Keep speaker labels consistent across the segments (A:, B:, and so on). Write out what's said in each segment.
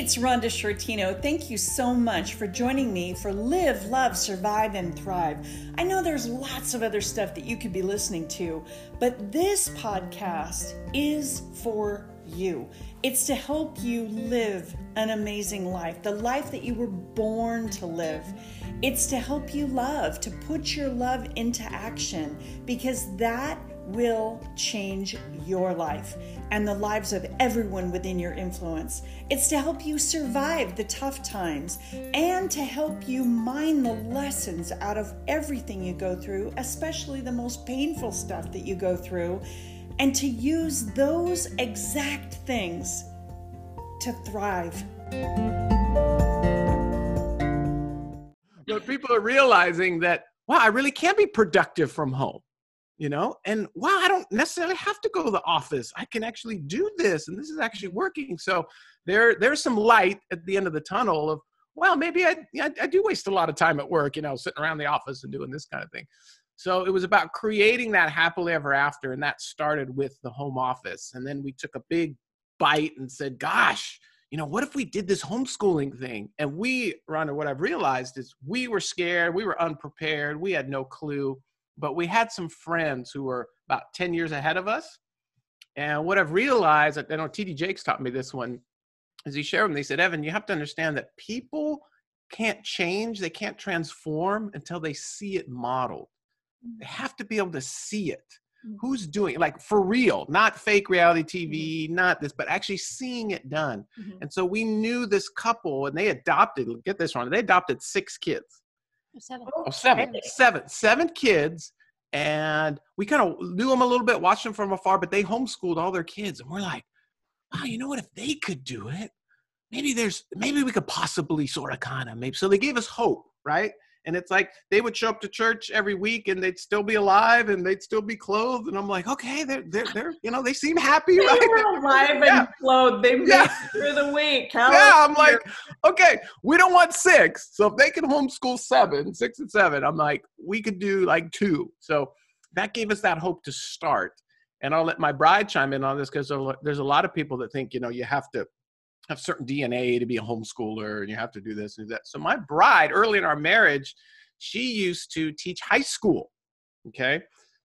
A: it's Rhonda Shortino. Thank you so much for joining me for Live, Love, Survive, and Thrive. I know there's lots of other stuff that you could be listening to, but this podcast is for you. It's to help you live an amazing life, the life that you were born to live. It's to help you love, to put your love into action, because that will change your life and the lives of everyone within your influence. It's to help you survive the tough times and to help you mine the lessons out of everything you go through, especially the most painful stuff that you go through, and to use those exact things to thrive.
B: But people are realizing that, wow, I really can be productive from home you know and wow i don't necessarily have to go to the office. I can actually do this and this is actually working. So there there's some light at the end of the tunnel of well maybe I, I, I do waste a lot of time at work you know sitting around the office and doing this kind of thing. So it was about creating that happily ever after and that started with the home office and then we took a big bite and said gosh you know, what if we did this homeschooling thing? And we, Rhonda, what I've realized is we were scared, we were unprepared, we had no clue but we had some friends who were about 10 years ahead of us. And what I've realized, I know TD Jakes taught me this one, as he shared them, they said, Evan, you have to understand that people can't change, they can't transform until they see it modeled. They mm. have to be able to see it. Mm. Who's doing it? Like for real, not fake reality TV, mm-hmm. not this, but actually seeing it done. Mm-hmm. And so we knew this couple and they adopted, get this wrong, they adopted six kids.
C: Seven.
B: Oh, oh seven. Seven. Seven kids. And we kind of knew them a little bit, watched them from afar, but they homeschooled all their kids. And we're like, wow, you know what? If they could do it, maybe there's, maybe we could possibly sort of kind of maybe. So they gave us hope, right? And it's like they would show up to church every week and they'd still be alive and they'd still be clothed. And i'm like okay they're they're, they're you know they seem happy
A: they
B: right?
A: were alive yeah. and clothed. They made yeah. it through the week.
B: How yeah i'm like okay we don't want six. So if they can homeschool seven six and seven i'm like we could do like two. So that gave us that hope to start. And i'll let my bride chime in on this because there's a lot of people that think you know you have to have certain DNA to be a homeschooler and you have to do this and that. So my bride, early in our marriage, she used to teach high school. Okay.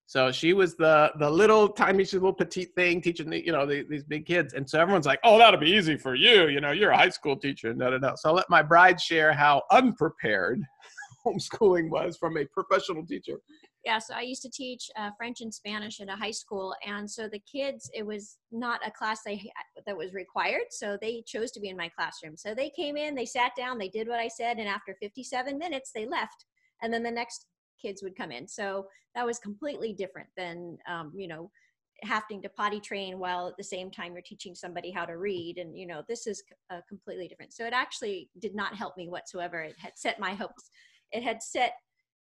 B: So she was the the little tiny, she's a little petite thing teaching the, you know the, these big kids, and so everyone's like, "Oh, that'll be easy for you. You know, you're a high school teacher." No, no, no. So I'll let my bride share how unprepared homeschooling was from a professional teacher
C: yeah so i used to teach uh, french and spanish at a high school and so the kids it was not a class they that was required so they chose to be in my classroom. So they came in they sat down they did what i said and after 57 minutes they left and then the next kids would come in. So that was completely different than um, you know having to potty train while at the same time you're teaching somebody how to read and you know this is uh, completely different. So it actually did not help me whatsoever. It had set my hopes. It had set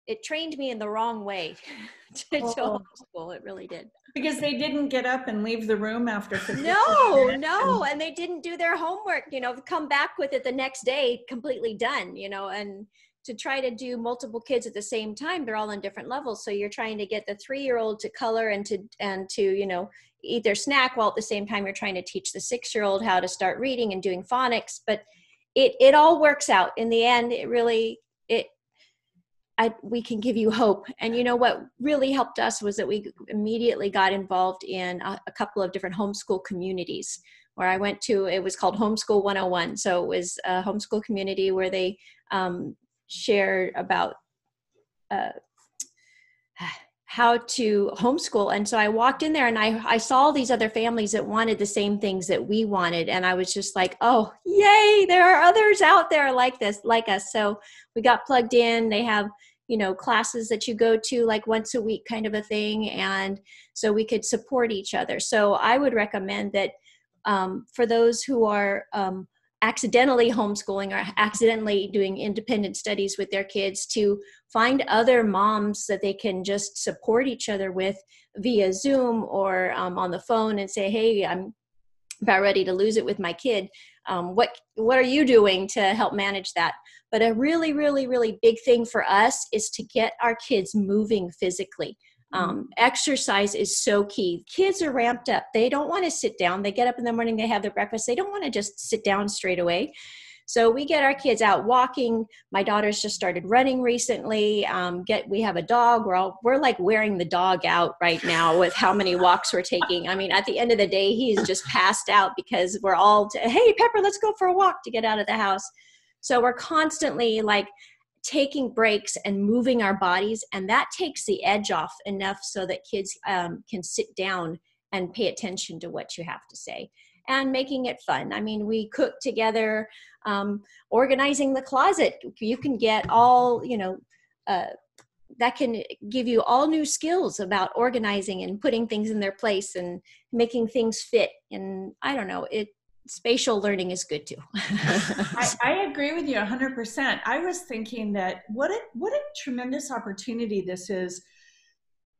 C: it trained me in the wrong way to, oh. to homeschool. It really did.
A: Because they didn't get up and leave the room after.
C: No, no, and they didn't do their homework. You know, come back with it the next day, completely done. You know, and to try to do multiple kids at the same time, they're all on different levels. So you're trying to get the three-year-old to color and to and to you know eat their snack while at the same time you're trying to teach the six-year-old how to start reading and doing phonics. But it it all works out in the end. It really it I, we can give you hope. And you know what really helped us was that we immediately got involved in a, a, couple of different homeschool communities where I went to. It was called Homeschool 101. So it was a homeschool community where they um, shared about uh, how to homeschool. And so I walked in there and I, I saw these other families that wanted the same things that we wanted. And I was just like, oh, yay, there are others out there like this, like us. So we got plugged in. They have, you know, classes that you go to like once a week kind of a thing. And so we could support each other. So I would recommend that um, for those who are um, accidentally homeschooling or accidentally doing independent studies with their kids to find other moms that they can just support each other with via zoom or um, on the phone and say hey i'm about ready to lose it with my kid. Um, what what are you doing to help manage that? But a really really really big thing for us is to get our kids moving physically Um, exercise is so key. Kids are ramped up. They don't want to sit down. They get up in the morning, they have their breakfast. They don't want to just sit down straight away. So we get our kids out walking. My daughter's just started running recently. Um, get we have a dog. We're all we're like wearing the dog out right now with how many walks we're taking. I mean, at the end of the day, he's just passed out because we're all t- hey Pepper, let's go for a walk to get out of the house. So we're constantly like taking breaks and moving our bodies, and that takes the edge off enough so that kids um, can sit down and pay attention to what you have to say and making it fun. I mean, we cook together, um, organizing the closet. You can get all, you know, uh, that can give you all new skills about organizing and putting things in their place and making things fit. And I don't know, it spatial learning is good too.
A: I, I, agree with you 100%. I was thinking that what a, what a tremendous opportunity this is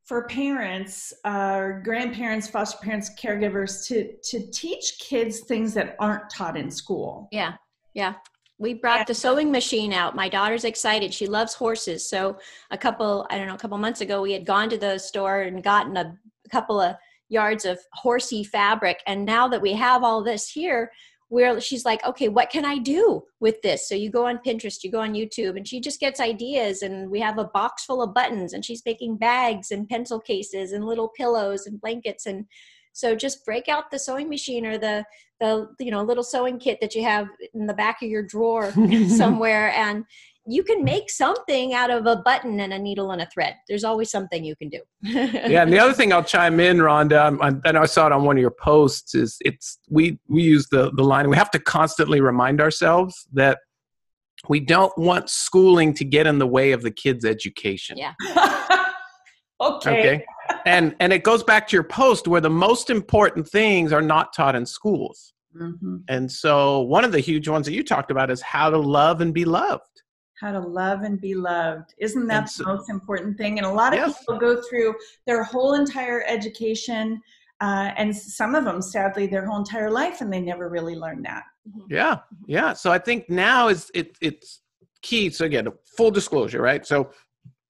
A: for parents, uh, grandparents, foster parents, caregivers to to teach kids things that aren't taught in school.
C: Yeah, yeah. We brought yeah. the sewing machine out. My daughter's excited. She loves horses. So a couple, I don't know, a couple months ago, we had gone to the store and gotten a, a couple of yards of horsey fabric. And now that we have all this here, where she's like, okay, what can I do with this? So you go on Pinterest, you go on YouTube, and she just gets ideas. And we have a box full of buttons, and she's making bags and pencil cases and little pillows and blankets. And so just break out the sewing machine or the the you know little sewing kit that you have in the back of your drawer somewhere, and you can make something out of a button and a needle and a thread. There's always something you can do.
B: yeah, and the other thing I'll chime in, Rhonda, and I saw it on one of your posts, is it's we we use the the line. We have to constantly remind ourselves that we don't want schooling to get in the way of the kids' education.
C: Yeah.
A: okay. Okay.
B: And and it goes back to your post where the most important things are not taught in schools. Mm-hmm. And so one of the huge ones that you talked about is how to love and be loved
A: how to love and be loved. Isn't that so, the most important thing? And a lot of yes. people go through their whole entire education, uh, and some of them, sadly, their whole entire life, and they never really learn that.
B: Mm-hmm. Yeah, yeah. So I think now is it it's key. So again, full disclosure, right? So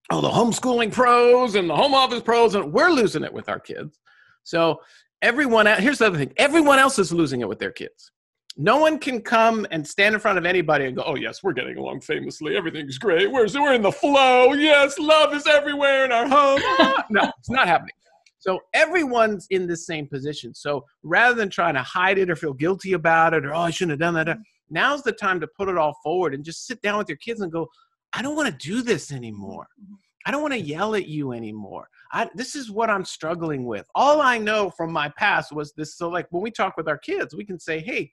B: all the homeschooling pros and the home office pros, and we're losing it with our kids. So everyone, here's the other thing: everyone else is losing it with their kids no one can come and stand in front of anybody and go, "Oh yes, we're getting along famously. Everything's great. We're we're in the flow. Yes, love is everywhere in our home." no, it's not happening. So everyone's in the same position. So rather than trying to hide it or feel guilty about it or oh I shouldn't have done that, mm-hmm. now's the time to put it all forward and just sit down with your kids and go, "I don't want to do this anymore. Mm-hmm. I don't want to yell at you anymore. I, this is what I'm struggling with. All I know from my past was this. So like when we talk with our kids, we can say, "Hey."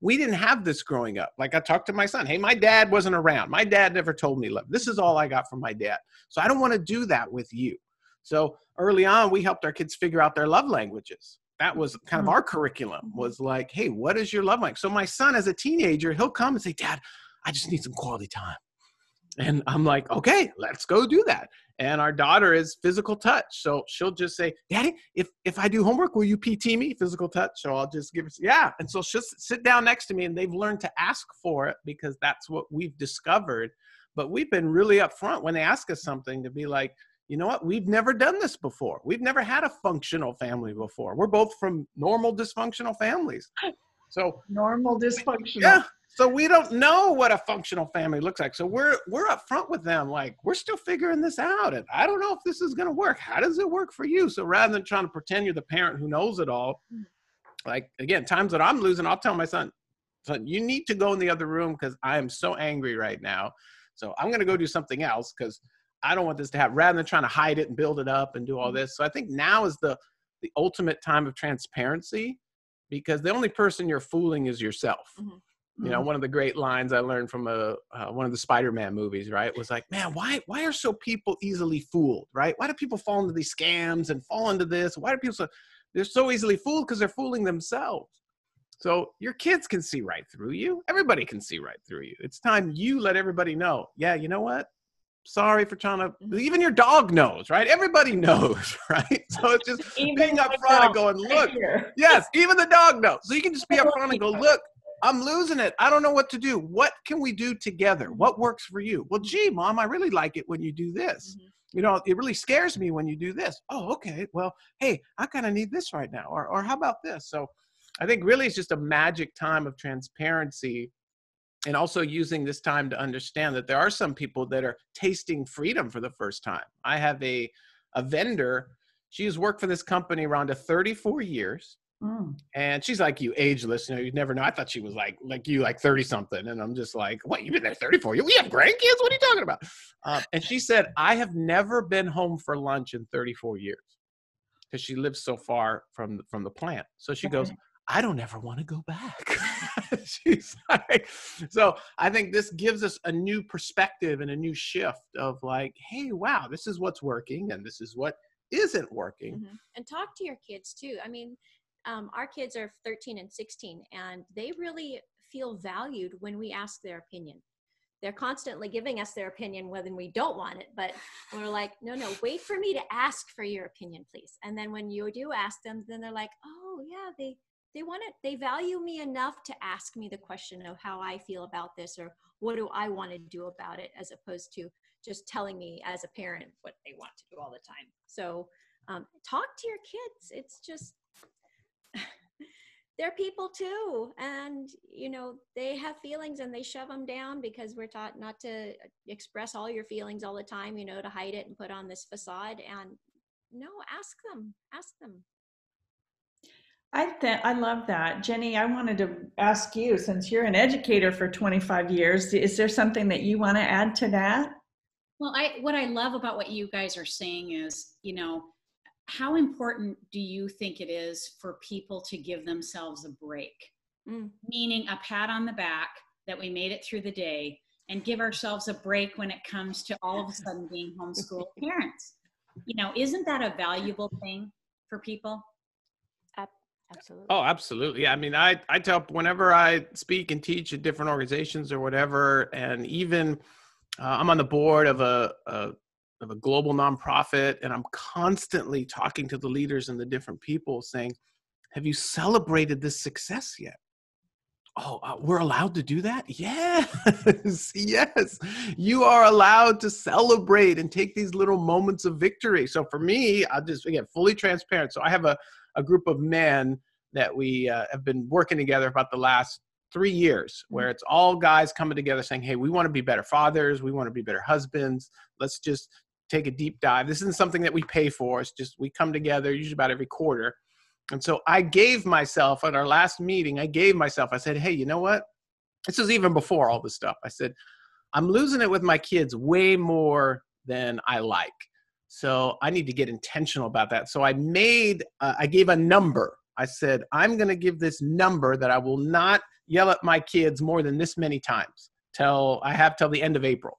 B: We didn't have this growing up. Like I talked to my son, hey, my dad wasn't around. My dad never told me love. This is all I got from my dad. So I don't want to do that with you. So early on, we helped our kids figure out their love languages. That was kind of mm. our curriculum was like, hey, what is your love language? So my son, as a teenager, he'll come and say, Dad, I just need some quality time. And I'm like, okay, let's go do that. And our daughter is physical touch. So she'll just say daddy if if i do homework will you pt me physical touch? So i'll just give it yeah. And so she'll sit down next to me and they've learned to ask for it because that's what we've discovered. But we've been really upfront when they ask us something to be like you know what? We've never done this before. We've never had a functional family before. We're both from normal dysfunctional families. So
A: normal dysfunctional
B: yeah so we don't know what a functional family looks like. So we're we're upfront with them like we're still figuring this out and i don't know if this is going to work. How does it work for you? So rather than trying to pretend you're the parent who knows it all like again times that i'm losing i'll tell my son son you need to go in the other room because i am so angry right now. So i'm going to go do something else because i don't want this to happen rather than trying to hide it and build it up and do all mm-hmm. this. So i think now is the the ultimate time of transparency because the only person you're fooling is yourself. Mm-hmm you know, mm-hmm. one of the great lines I learned from a uh, one of the Spider-Man movies, right, was like, man, why why are so people easily fooled, right? Why do people fall into these scams and fall into this? Why do people so they're so easily fooled because they're fooling themselves. So your kids can see right through you. Everybody can see right through you. It's time you let everybody know. Yeah, you know what? Sorry for trying to. Mm-hmm. Even your dog knows, right? Everybody knows, right? So it's just being upfront and going, look. Yes, even the dog knows. So you can just be upfront and go, look. I'm losing it. I don't know what to do. What can we do together? What works for you? Well, gee, mom, I really like it when you do this. Mm-hmm. you know, it really scares me when you do this. Oh, okay. Well, hey, I kind of need this right now. Or, or how about this? So I think really it's just a magic time of transparency and also using this time to understand that there are some people that are tasting freedom for the first time. I have a, a vendor, she has worked for this company around to 34 years. Mm. And she's like you, ageless. You know, you never know. I thought she was like like you, like thirty something, and I'm just like, what? You've been there thirty four? We have grandkids? What are you talking about? Uh, and she said, I have never been home for lunch in 34 years because she lives so far from from the plant. So she goes, I don't ever want to go back. she's like, so I think this gives us a new perspective and a new shift of like, hey, wow, this is what's working and this is what isn't working. Mm-hmm.
C: And talk to your kids too. I mean, um, our kids are 13 and 16 and they really feel valued when we ask their opinion. They're constantly giving us their opinion whether we don't want it but we're like no no wait for me to ask for your opinion please. And then when you do ask them then they're like oh yeah they they want it they value me enough to ask me the question of how i feel about this or what do i want to do about it as opposed to just telling me as a parent what they want to do all the time. So um, talk to your kids. It's just they're people too and you know they have feelings and they shove them down because we're taught not to express all your feelings all the time you know to hide it and put on this facade and no ask them ask them
A: I th- I love that, Jenny. I wanted to ask you, since you're an educator for 25 years, is there something that you want to add to that?
D: Well, I what I love about what you guys are saying is, you know, how important do you think it is for people to give themselves a break? Mm. Meaning a pat on the back that we made it through the day and give ourselves a break when it comes to all of a sudden being homeschool parents. You know, isn't that a valuable thing for people?
C: Absolutely.
B: Oh, absolutely. I mean, I, I tell whenever I speak and teach at different organizations or whatever, and even uh, I'm on the board of a, a of a global nonprofit, and I'm constantly talking to the leaders and the different people saying, Have you celebrated this success yet? Oh, uh, we're allowed to do that? Yes, yes. You are allowed to celebrate and take these little moments of victory. So for me, I'll just, again, fully transparent. So I have a, a group of men that we uh, have been working together about the last three years where mm-hmm. it's all guys coming together saying hey we want to be better fathers we want to be better husbands let's just take a deep dive. This isn't something that we pay for. It's just we come together usually about every quarter. And so I gave myself at our last meeting, I gave myself, I said, hey, you know what? This was even before all this stuff. I said, I'm losing it with my kids way more than I like. So I need to get intentional about that. So I made, uh, I gave a number. I said, I'm going to give this number that I will not yell at my kids more than this many times till I have till the end of April.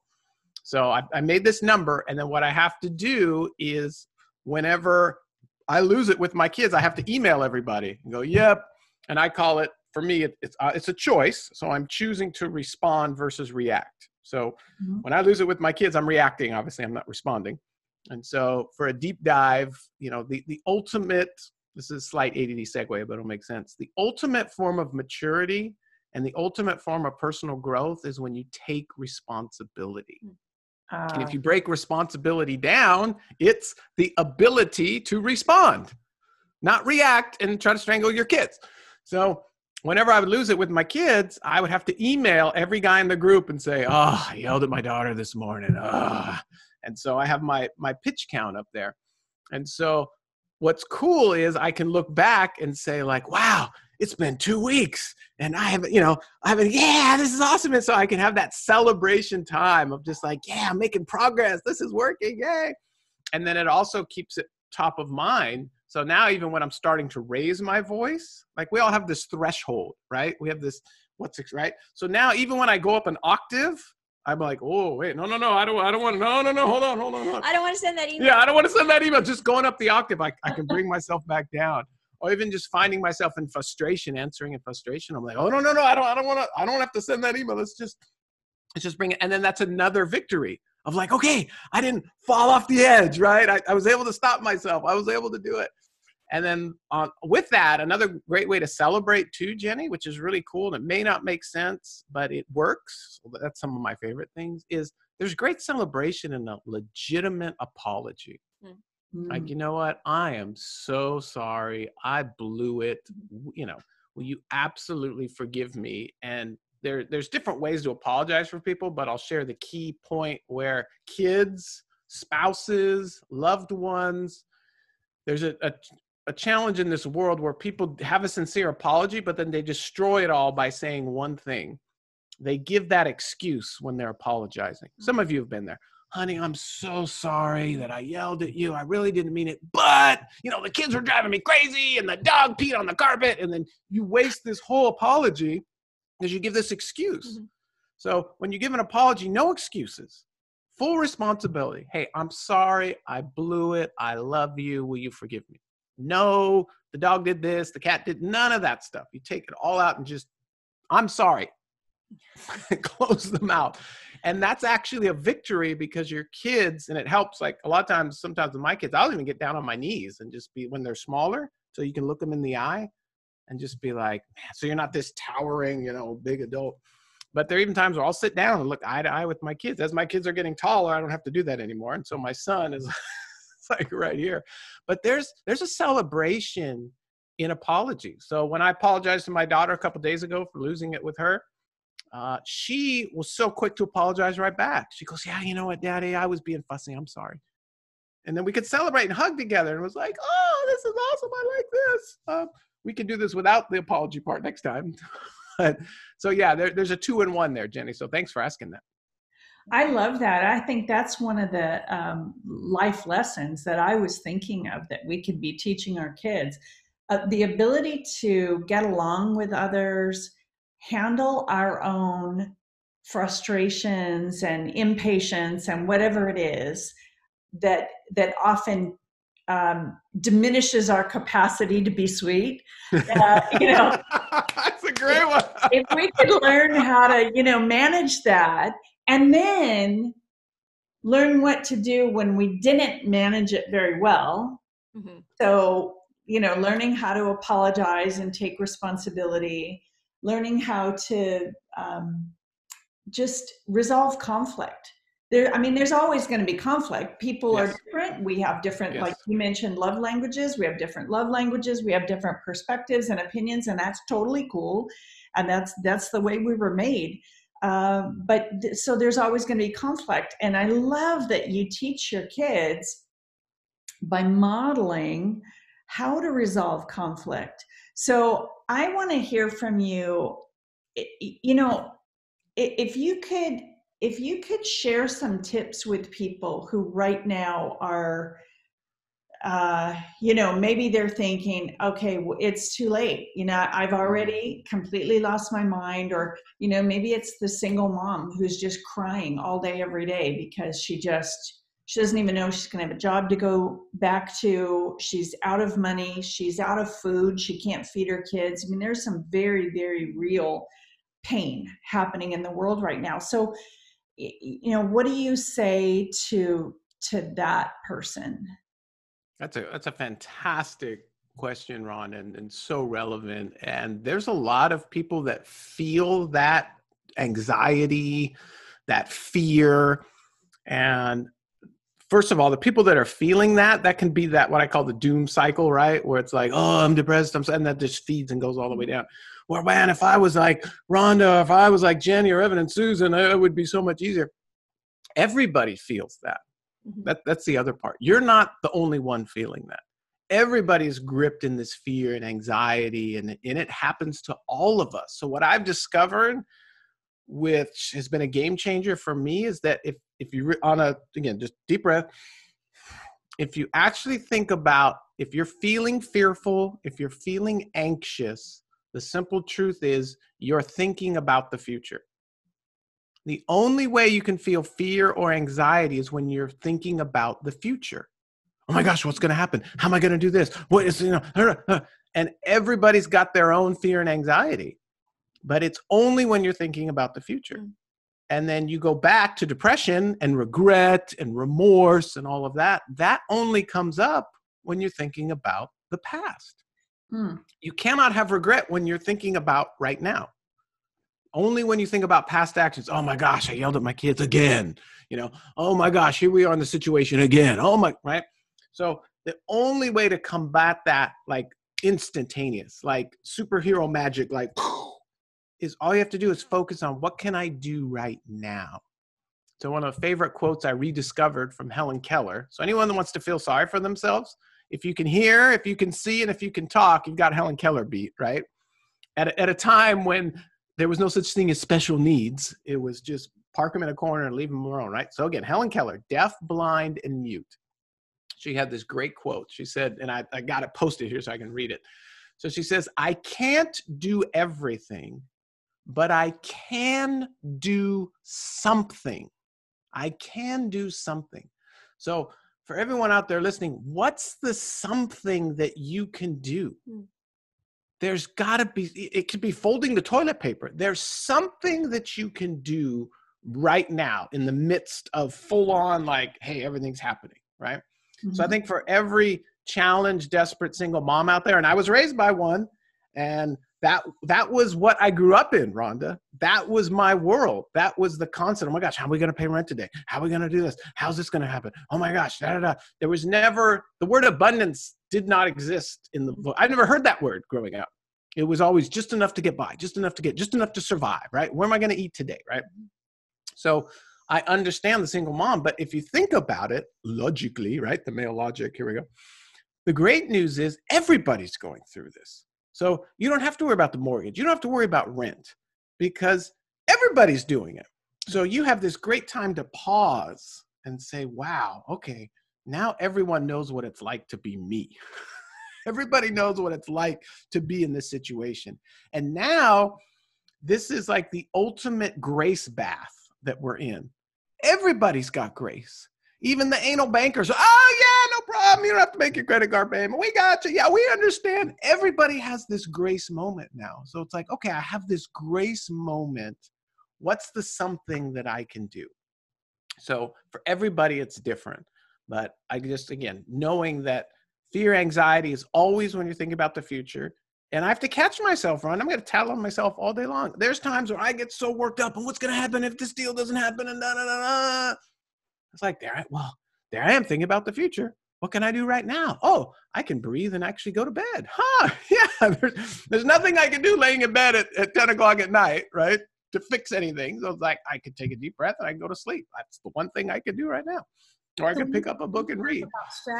B: So I, I made this number, and then what I have to do is whenever I lose it with my kids, I have to email everybody and go, "Yep," and I call it for me. It, it's uh, it's a choice, so I'm choosing to respond versus react. So mm-hmm. when I lose it with my kids, I'm reacting. Obviously, I'm not responding. And so for a deep dive, you know, the the ultimate. This is a slight ADD segue, but it'll make sense. The ultimate form of maturity and the ultimate form of personal growth is when you take responsibility. Mm and if uh. you break responsibility down, it's the ability to respond, not react and try to strangle your kids. So whenever I would lose it with my kids, I would have to email every guy in the group and say, "Oh, I yelled at my daughter this morning." Oh. And so I have my my pitch count up there. And so what's cool is I can look back and say like, "Wow, it's been two weeks and I haven't, you know, I haven't, yeah, this is awesome. And so I can have that celebration time of just like, yeah, I'm making progress. This is working. Yay. And then it also keeps it top of mind. So now, even when I'm starting to raise my voice, like we all have this threshold, right? We have this, what's it, right? So now, even when I go up an octave, I'm like, oh wait, no, no, no, I don't, I don't want to, no, no, no, hold on, hold on, hold on.
C: I don't want to send that email.
B: Yeah, I don't want to send that email. Just going up the octave, I, I can bring myself back down or even just finding myself in frustration, answering in frustration. I'm like, oh no, no, no, I don't, I don't want to, I don't have to send that email. Let's just, let's just bring it. And then that's another victory of like, okay, I didn't fall off the edge, right? I, I was able to stop myself. I was able to do it. And then uh, with that, another great way to celebrate too, Jenny, which is really cool and it may not make sense, but it works. That's some of my favorite things is there's great celebration in a legitimate apology. Mm. Like, mm. you know what? I am so sorry. I blew it. You know, will you absolutely forgive me? And there, there's different ways to apologize for people, but I'll share the key point where kids, spouses, loved ones, there's a, a, a challenge in this world where people have a sincere apology, but then they destroy it all by saying one thing. They give that excuse when they're apologizing. Some of mm. you have been there. Honey, I'm so sorry that I yelled at you. I really didn't mean it. But, you know, the kids were driving me crazy and the dog peed on the carpet. And then you waste this whole apology because you give this excuse. Mm-hmm. So when you give an apology, no excuses, full responsibility. Hey, I'm sorry. I blew it. I love you. Will you forgive me? No, the dog did this, the cat did none of that stuff. You take it all out and just, I'm sorry. Close them out. And that's actually a victory because your kids, and it helps like a lot of times, sometimes with my kids, I'll even get down on my knees and just be when they're smaller, so you can look them in the eye and just be like, so you're not this towering, you know, big adult. But there are even times where I'll sit down and look eye to eye with my kids. As my kids are getting taller, I don't have to do that anymore. And so my son is like right here. But there's there's a celebration in apology. So when I apologized to my daughter a couple days ago for losing it with her, uh, she was so quick to apologize right back. She goes, "Yeah, you know what, Daddy, I was being fussy. I'm sorry." And then we could celebrate and hug together, and it was like, "Oh, this is awesome! I like this." Uh, we can do this without the apology part next time. but so yeah, there, there's a two in one there, Jenny. So thanks for asking that.
A: I love that. I think that's one of the um, life lessons that I was thinking of that we could be teaching our kids. Uh, the ability to get along with others, handle our own frustrations and impatience and whatever it is that that often um, diminishes our capacity to be sweet. Uh, you know,
B: that's a great one.
A: if we could learn how to, you know, manage that and then learn what to do when we didn't manage it very well. Mm-hmm. So, you know, learning how to apologize and take responsibility, learning how to um, just resolve conflict. There, I mean, there's always going to be conflict. People yes. are different. We have different, yes. like you mentioned, love languages. We have different love languages. We have different perspectives and opinions, and that's totally cool. And that's that's the way we were made. Uh, but th- so there's always going to be conflict. And I love that you teach your kids by modeling how to resolve conflict. So I want to hear from you. You know, if you could if you could share some tips with people who right now are uh, you know, maybe they're thinking, okay, it's too late. You know, I've mm-hmm. already completely lost my mind. Or, you know, maybe it's the single mom who's just crying all day, every day because she just, she doesn't even know she's going to have a job to go back to. She's out of money. She's out of food. She can't feed her kids. I mean, there's some very, very real pain happening in the world right now. So, you know, what do you say to to that person?
B: That's a that's a fantastic question, Ron, and, and so relevant. And there's a lot of people that feel that anxiety, that fear. And first of all, the people that are feeling that, that can be that what I call the doom cycle, right? Where it's like, oh, I'm depressed, I'm and that just feeds and goes all the way down. Well, man, if I was like Rhonda, if I was like Jenny or Evan and Susan, it would be so much easier. Everybody feels that. Mm-hmm. That, that's the other part. You're not the only one feeling that. Everybody's gripped in this fear and anxiety, and, and it happens to all of us. So, what I've discovered, which has been a game changer for me, is that if, if you, on a, again, just deep breath, if you actually think about if you're feeling fearful, if you're feeling anxious, the simple truth is you're thinking about the future. The only way you can feel fear or anxiety is when you're thinking about the future. Oh my gosh, what's going to happen? How am I going to do this? What is, you know, and everybody's got their own fear and anxiety. But it's only when you're thinking about the future. Mm. And then you go back to depression and regret and remorse and all of that. That only comes up when you're thinking about the past. Hmm. You cannot have regret when you're thinking about right now only when you think about past actions oh my gosh i yelled at my kids again you know oh my gosh here we are in the situation again oh my right so the only way to combat that like instantaneous like superhero magic like is all you have to do is focus on what can i do right now so one of the favorite quotes i rediscovered from helen keller so anyone that wants to feel sorry for themselves if you can hear if you can see and if you can talk you've got helen keller beat right at a, at a time when there was no such thing as special needs. It was just park them in a corner and leave them alone, right? So again, Helen Keller, deaf, blind, and mute. She had this great quote. She said, and I, I got it posted here so I can read it. So she says, I can't do everything, but I can do something. I can do something. So for everyone out there listening, what's the something that you can do? Hmm there's got to be it could be folding the toilet paper there's something that you can do right now in the midst of full on like hey everything's happening right mm-hmm. so i mm-hmm. think for every challenged desperate single mom out there and i was raised by one and that that was what i grew up in rhonda that was my world that was the constant oh my gosh how are we going to pay rent today how are we going to do this how's this going to happen oh my gosh da, da, da. there was never the word abundance did not exist in the book. I never heard that word growing up. It was always just enough to get by, just enough to get, just enough to survive, right? Where am I going to eat today, right? So I understand the single mom, but if you think about it logically, right? The male logic, here we go. The great news is everybody's going through this. So you don't have to worry about the mortgage. You don't have to worry about rent because everybody's doing it. So you have this great time to pause and say, wow, okay, now everyone knows what it's like to be me. Everybody knows what it's like to be in this situation. And now this is like the ultimate grace bath that we're in. Everybody's got grace. Even the anal bankers, oh problem. You don't have to make your credit card payment. We got you. Yeah, we understand. Everybody has this grace moment now. So it's like, okay, I have this grace moment. What's the something that I can do? So for everybody, it's different. But I just, again, knowing that fear, anxiety is always when you're thinking about the future. And I have to catch myself, Ron. I'm going to tell on myself all day long. There's times where I get so worked up and what's going to happen if this deal doesn't happen and da da da da. It's like, there, I, well, there I am thinking about the future. What can I do right now? Oh, I can breathe and actually go to bed. Huh? Yeah, there's, there's nothing I can do laying in bed at, at 10 o'clock at night, right? To fix anything. So it's like, I could take a deep breath and I can go to sleep. That's the one thing I could do right now or I could pick up a book and read.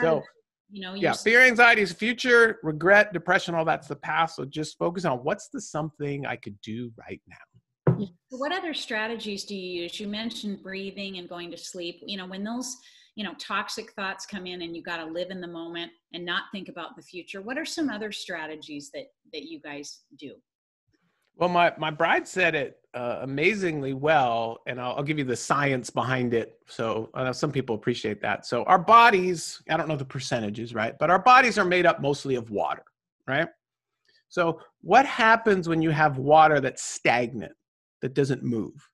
B: So, you know, yeah, fear, anxiety is future, regret, depression, all that's the past. So just focus on what's the something I could do right now.
D: What other strategies do you use? You mentioned breathing and going to sleep. You know, when those, you know, toxic thoughts come in and you got to live in the moment and not think about the future, what are some other strategies that that you guys do?
B: Well, my, my bride said it uh, amazingly well, and I'll, I'll, give you the science behind it. So I know some people appreciate that. So our bodies, I don't know the percentages, right? But our bodies are made up mostly of water, right? So what happens when you have water that's stagnant, that doesn't move?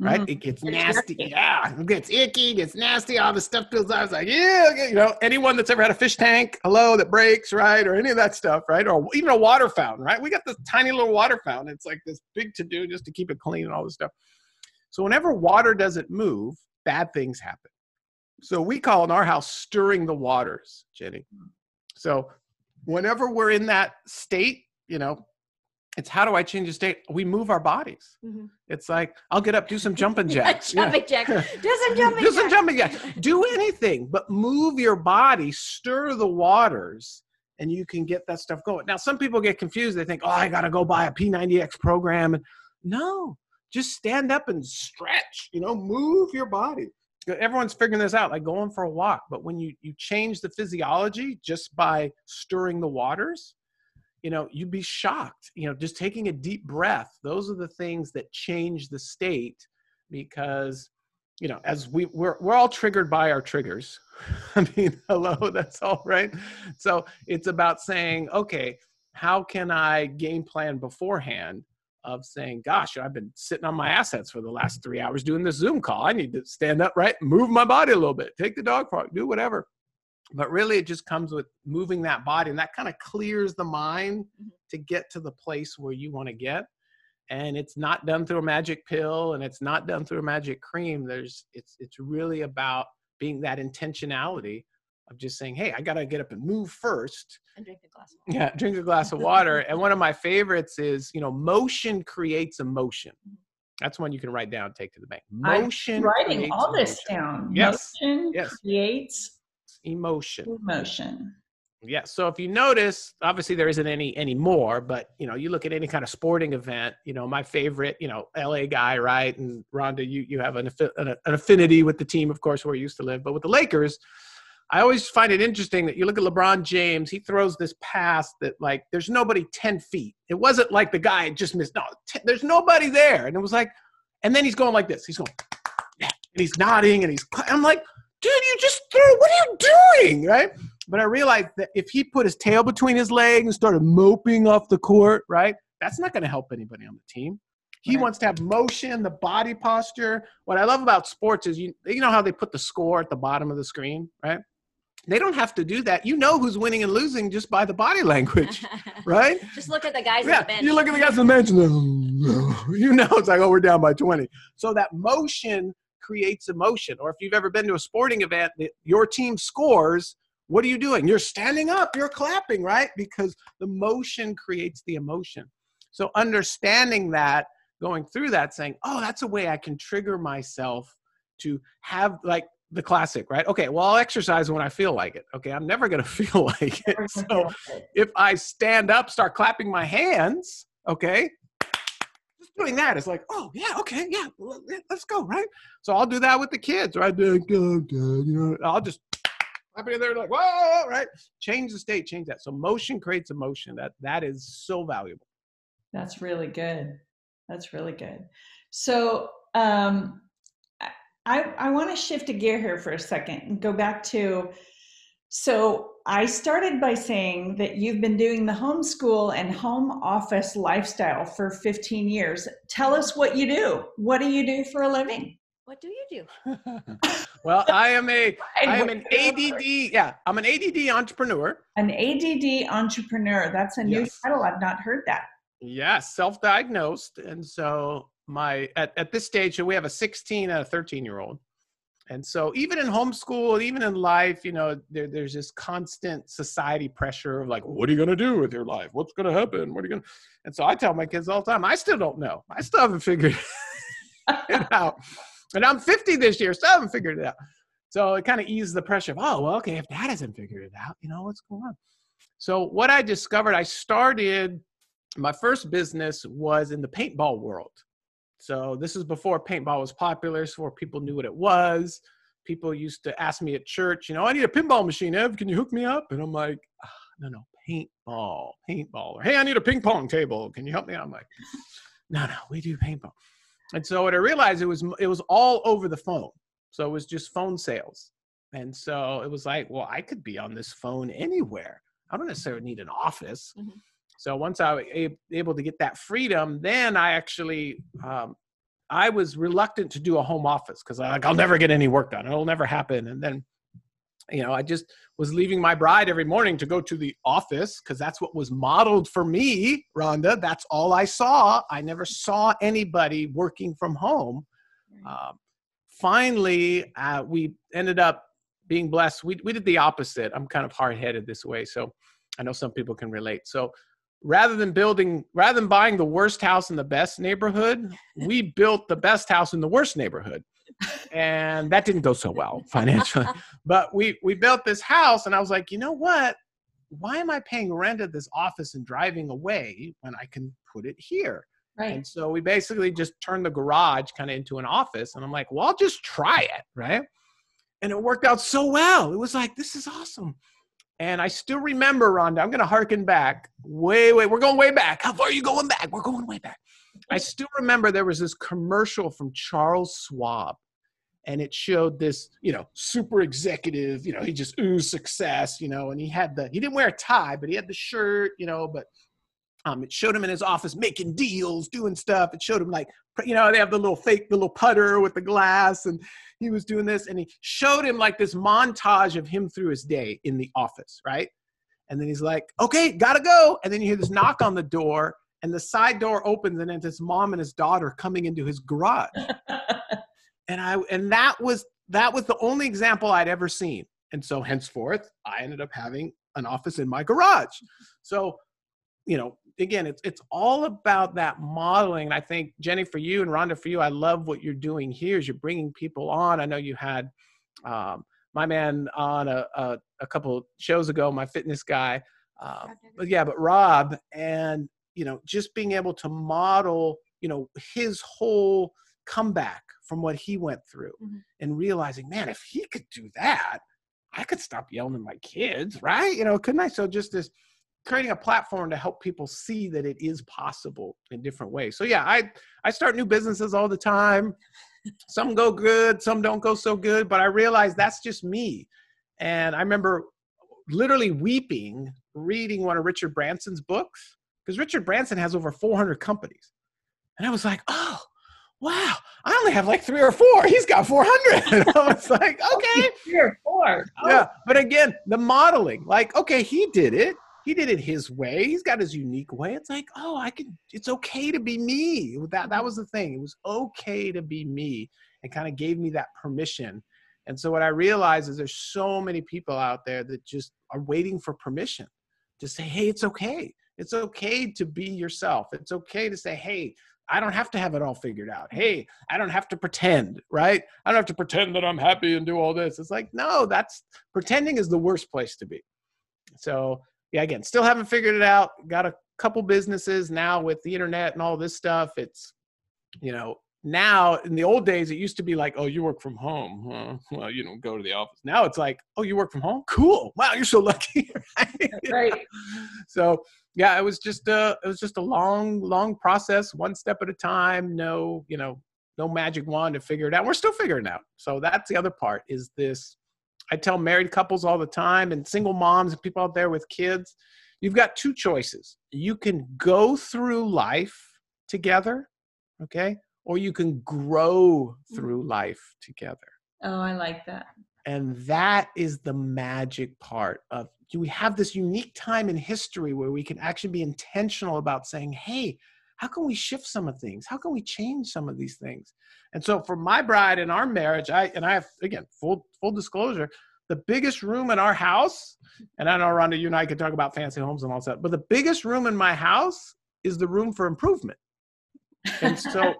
B: Right? Mm-hmm. It gets nasty. Yeah, it gets icky, gets nasty. All the stuff feels. I was like, yeah, you know, anyone that's ever had a fish tank, hello, that breaks, right, or any of that stuff, right, or even a water fountain, right? We got this tiny little water fountain. It's like this big to do just to keep it clean and all this stuff. So whenever water doesn't move, bad things happen. So we call in our house stirring the waters, Jenny. So whenever we're in that state, you know, it's how do I change the state? We move our bodies. Mm-hmm. It's like I'll get up, do some jumping jacks.
C: jumping
B: yeah.
C: jacks. Do some jumping.
B: do some jumping jacks. Do anything, but move your body, stir the waters, and you can get that stuff going. Now, some people get confused. They think, "Oh, I got to go buy a P90X program." No, just stand up and stretch. You know, move your body. Everyone's figuring this out, like going for a walk. But when you you change the physiology just by stirring the waters, you know you'd be shocked you know just taking a deep breath. Those are the things that change the state because you know as we we're, we're all triggered by our triggers. I mean hello that's all right? So it's about saying okay how can i game plan beforehand of saying gosh i've been sitting on my assets for the last three hours doing this zoom call. I need to stand up right? Move my body a little bit. Take the dog park do whatever but really it just comes with moving that body and that kind of clears the mind mm-hmm. to get to the place where you want to get and it's not done through a magic pill and it's not done through a magic cream there's it's it's really about being that intentionality of just saying hey i gotta get up and move first
C: and drink a glass of water.
B: yeah drink a glass of water and one of my favorites is you know motion creates emotion
C: Mm-hmm.
B: that's one you can write down take to the bank
A: I'm
B: motion
A: writing all this
B: emotion.
A: down.
B: Yes.
A: Motion
B: Yes.
A: creates
B: emotion
A: emotion.
B: Yeah. So if you notice, obviously there isn't any anymore, but you know, you look at any kind of sporting event. You know, my favorite, you know, LA guy, right? And Rhonda, you you have an an, an affinity with the team, of course, where you used to live. But with the Lakers, I always find it interesting that you look at LeBron James. He throws this pass that like there's nobody ten feet. It wasn't like the guy just missed. No, ten, there's nobody there, and it was like, and then he's going like this. He's going, yeah, and he's nodding, and he's. I'm like, dude, you just threw. What are you doing, right? But I realized that if he put his tail between his legs and started moping off the court, right, that's not going to help anybody on the team. He
A: Right.
B: wants to have motion, the body posture. What I love about sports is you you know how they put the score at the bottom of the screen, right? They don't have to do that. You know who's winning and losing just by the body language, right?
C: Just look at the guys
B: Yeah,
C: the bench.
B: you look at the guys on the bench, you know it's like, oh, we're down by 20. So that motion creates emotion. Or if you've ever been to a sporting event, your team scores, what are you doing? You're standing up, you're clapping, right? Because the motion creates the emotion. So understanding that, going through that, saying, oh, that's a way I can trigger myself to have like the classic, right? Okay, well, I'll exercise when I feel like it. Okay, I'm never to feel like it. So if I stand up, start clapping my hands, okay, doing that is like, oh yeah, okay, yeah, let's go, right? So I'll do that with the kids, right? Like, "Oh, Dad," you know, I'll just clap in there, like, whoa, right? Change the state, change that. So motion creates emotion. That that is so valuable.
A: That's really good. That's really good. So um, I I want to shift a gear here for a second and go back to. So I started by saying that you've been doing the homeschool and home office lifestyle for 15 years. Tell us what you do. What do you do for a living?
C: what do you do?
B: well, I am a I am an
A: what do you
B: ADD, yeah, I'm an ADD entrepreneur.
A: An ADD entrepreneur. That's a new
B: Yes.
A: title. I've not heard that.
B: Yeah, self-diagnosed, and so my at, at this stage, we have a 16 and a 13 year old, and so even in homeschool, even in life, you know, there, there's this constant society pressure of like, what are you gonna do with your life? What's gonna happen? What are you gonna? And so I tell my kids all the time, I still don't know. I still haven't figured it out, and I'm 50 this year, still haven't figured it out. So it kind of eased the pressure of, oh, well, okay, if dad hasn't figured it out, you know, what's going on? So what I discovered, I started my first business was in the paintball world. So this is before paintball was popular, so where people knew what it was. People used to ask me at church, you know, I need a pinball machine, Ev, can you hook me up? And I'm like, ah, no, no, paintball, paintball. Or hey, I need a ping pong table. Can you help me? I'm like, no, no, we do paintball. And so what I realized it was it was all over the phone. So it was just phone sales. And so it was like, well, I could be on this phone anywhere. I don't necessarily need an office.
C: Mhm.
B: So once I was able to get that freedom, then I actually um, I was reluctant to do a home office because I like I'll never get any work done. It'll never happen. And then, you know, I just was leaving my bride every morning to go to the office because that's what was modeled for me, Rhonda. That's all I saw. I never saw anybody working from home. Um, finally, uh, we ended up being blessed. We we did the opposite. I'm kind of hard headed this way, so I know some people can relate. So rather than building rather than buying the worst house in the best neighborhood we built the best house in the worst neighborhood. And that didn't go so well financially. But we we built this house and i was like you know what? Why am i paying rent at this office and driving away when i can put it here?
A: Right.
B: and so we basically just turned the garage kind of into an office and i'm like well i'll just try it right? And it worked out so well. It was like this is awesome and I still remember, Rhonda, I'm going to harken back way, way, we're going way back. How far are you going back? We're going way back. I still remember there was this commercial from Charles Schwab, and it showed this, you know, super executive, you know, he just oozed success, you know, and he had the, he didn't wear a tie, but he had the shirt, you know, but um, it showed him in his office making deals, doing stuff. It showed him like, you know, they have the little fake, the little putter with the glass, and he was doing this, and he showed him like this montage of him through his day in the office, right? And then he's like, okay, gotta go. And then you hear this knock on the door, and the side door opens and it's his mom and his daughter coming into his garage and i and that was that was the only example i'd ever seen and so henceforth i ended up having an office in my garage so you know again it's it's all about that modeling and i think jenny for you and rhonda for you i love what you're doing here is you're bringing people on. I know you had um, my man on a, a, a couple shows ago my fitness guy um, but yeah but rob and you know just being able to model you know his whole comeback from what he went through mm-hmm. and realizing man if he could do that i could stop yelling at my kids right? You know couldn't i? So just this creating a platform to help people see that it is possible in different ways so yeah i i start new businesses all the time some go good some don't go so good but i realize that's just me and i remember literally weeping reading one of richard branson's books because Richard Branson has over 400 companies. And I was like, oh, wow, I only have like three or four. He's got 400. And I was like, oh, okay.
A: three or four.
B: Oh. Yeah. But again, the modeling, like, okay, he did it. He did it his way. He's got his unique way. It's like, oh, I can, it's okay to be me. That, that was the thing. It was okay to be me. It kind of gave me that permission. And so what I realized is there's so many people out there that just are waiting for permission to say, hey, it's okay. It's okay to be yourself. It's okay to say, hey, I don't have to have it all figured out. Hey, I don't have to pretend, right? I don't have to pretend that I'm happy and do all this. It's like, no, that's pretending is the worst place to be. So, yeah, again, still haven't figured it out. Got a couple businesses now with the internet and all this stuff. It's, you know, now in the old days it used to be like oh you work from home huh? well you don't go to the office now it's like oh you work from home cool wow you're so lucky
A: right, right.
B: so yeah it was just a it was just a long long process one step at a time no you know no magic wand to figure it out we're still figuring it out so that's the other part is this i tell married couples all the time and single moms and people out there with kids you've got two choices you can go through life together okay or you can grow through mm-hmm. life together.
A: Oh, I like that.
B: And that is the magic part of we have this unique time in history where we can actually be intentional about saying, hey, how can we shift some of things? How can we change some of these things? And so for my bride and our marriage, I and I have again full full disclosure, the biggest room in our house, and I know Rhonda, you and I could talk about fancy homes and all that, but the biggest room in my house is the room for improvement. And so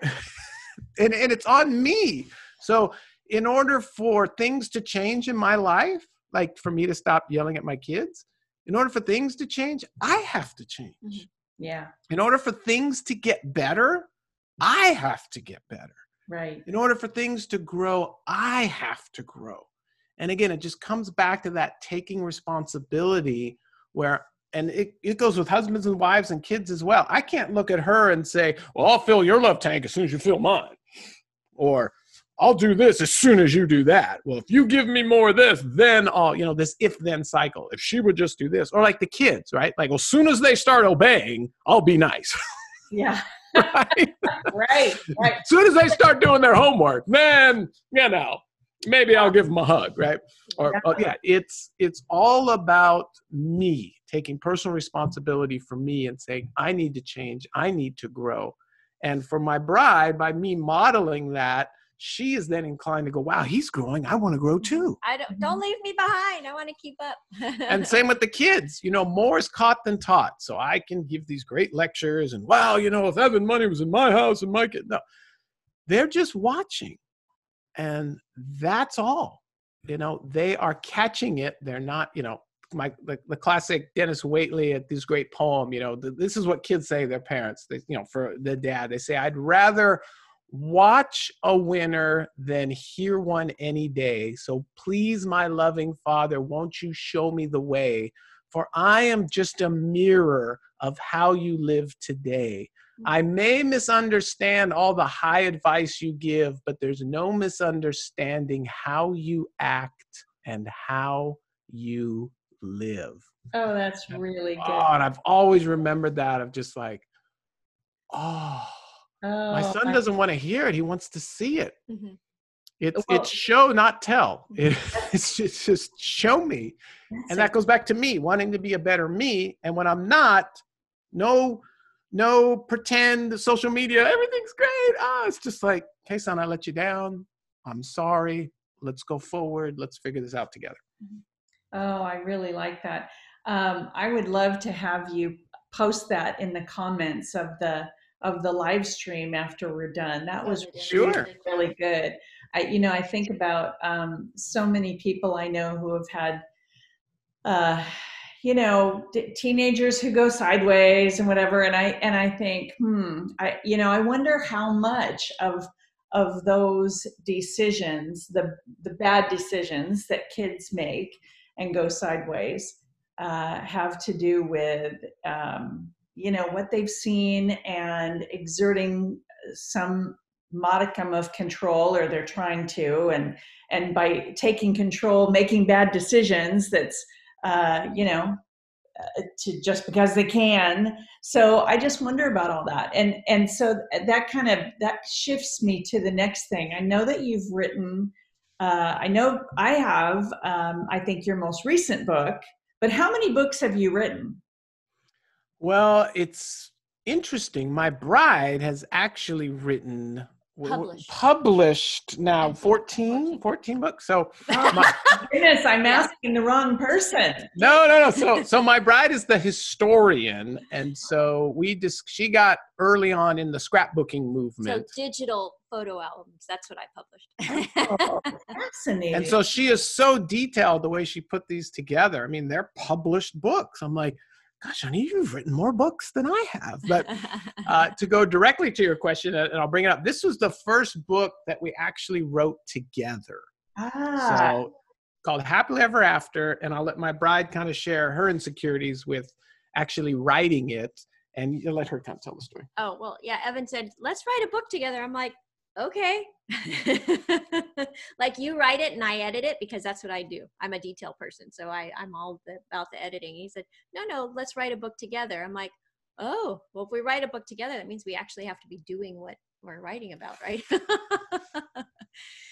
B: and, and it's on me. So in order for things to change in my life, like for me to stop yelling at my kids, in order for things to change, I have to change.
A: Mm-hmm. Yeah.
B: In order for things to get better, I have to get better.
A: Right.
B: In order for things to grow, I have to grow. And again, it just comes back to that taking responsibility where and it, it goes with husbands and wives and kids as well. I can't look at her and say, Well, I'll fill your love tank as soon as you fill mine. Or I'll do this as soon as you do that. Well, if you give me more of this, then I'll, you know, this if then cycle. If she would just do this, or like the kids, right? Like, well, as soon as they start obeying, I'll be nice.
A: Yeah. right? right. Right.
B: As soon as they start doing their homework, then, you know, maybe I'll give them a hug, right? Or uh, yeah, it's it's all about me taking personal responsibility for me and saying I need to change, I need to grow. And for my bride, by me modeling that, she is then inclined to go, "Wow, he's growing. I want to grow too."
C: I don't don't mm-hmm. leave me behind. I want to keep up.
B: and same with the kids. You know, more is caught than taught. So I can give these great lectures and wow, you know, if Evan money was in my house and my kid, no, they're just watching and that's all you know they are catching it they're not you know my the, the classic denis waitley at this great poem you know the, this is what kids say their parents they you know for the dad they say i'd rather watch a winner than hear one any day so please my loving father won't you show me the way for i am just a mirror of how you live today I may misunderstand all the high advice you give, but there's no misunderstanding how you act and how you live.
A: Oh, that's really good.
B: Oh, and I've always remembered that of just like, oh, oh my son doesn't want to hear it. He wants to see it. Mm-hmm. It's well, it's show, not tell. It, it's, just, it's just show me, and that goes back to me wanting to be a better me. And when I'm not, no no pretend social media, everything's great. Oh, it's just like, hey, son, I let you down. I'm sorry. Let's go forward. Let's figure this out together.
A: Mm-hmm. Oh, I really like that. Um, I would love to have you post that in the comments of the of the live stream after we're done. That was
B: sure
A: really, really good. I, you know, I think about um, so many people I know who have had, uh, you know, d- teenagers who go sideways and whatever, and I and I think, hmm, I, you know, I wonder how much of of those decisions, the the bad decisions that kids make and go sideways, uh, have to do with um, you know what they've seen and exerting some modicum of control or they're trying to and and by taking control making bad decisions that's uh, you know uh, to just because they can. So i just wonder about all that. And and so that kind of that shifts me to the next thing. I know that you've written uh, i know i have um, i think your most recent book but how many books have you written
B: well, it's interesting. My bride has actually written
C: published,
B: published now 14, 14 books. So
A: my, oh, goodness, I'm asking the wrong person.
B: No, no, no. So so my bride is the historian. And so we just she got early on in the scrapbooking movement.
C: So digital photo albums. That's what I published.
A: oh, fascinating.
B: And so she is so detailed the way she put these together. I mean, they're published books. I'm like, gosh, honey, you've written more books than I have. But uh, to go directly to your question, and I'll bring it up, this was the first book that we actually wrote together.
A: Ah.
B: So called Happily Ever After, and I'll let my bride kind of share her insecurities with actually writing it. And you let her kind of tell the story.
C: Oh, well, yeah. Evan said, let's write a book together. I'm like, okay. like you write it and I edit it because that's what I do. I'm a detail person. So I, I'm all the, about the editing. He said, no, no, let's write a book together. I'm like, oh, well, if we write a book together, that means we actually have to be doing what we're writing about, right?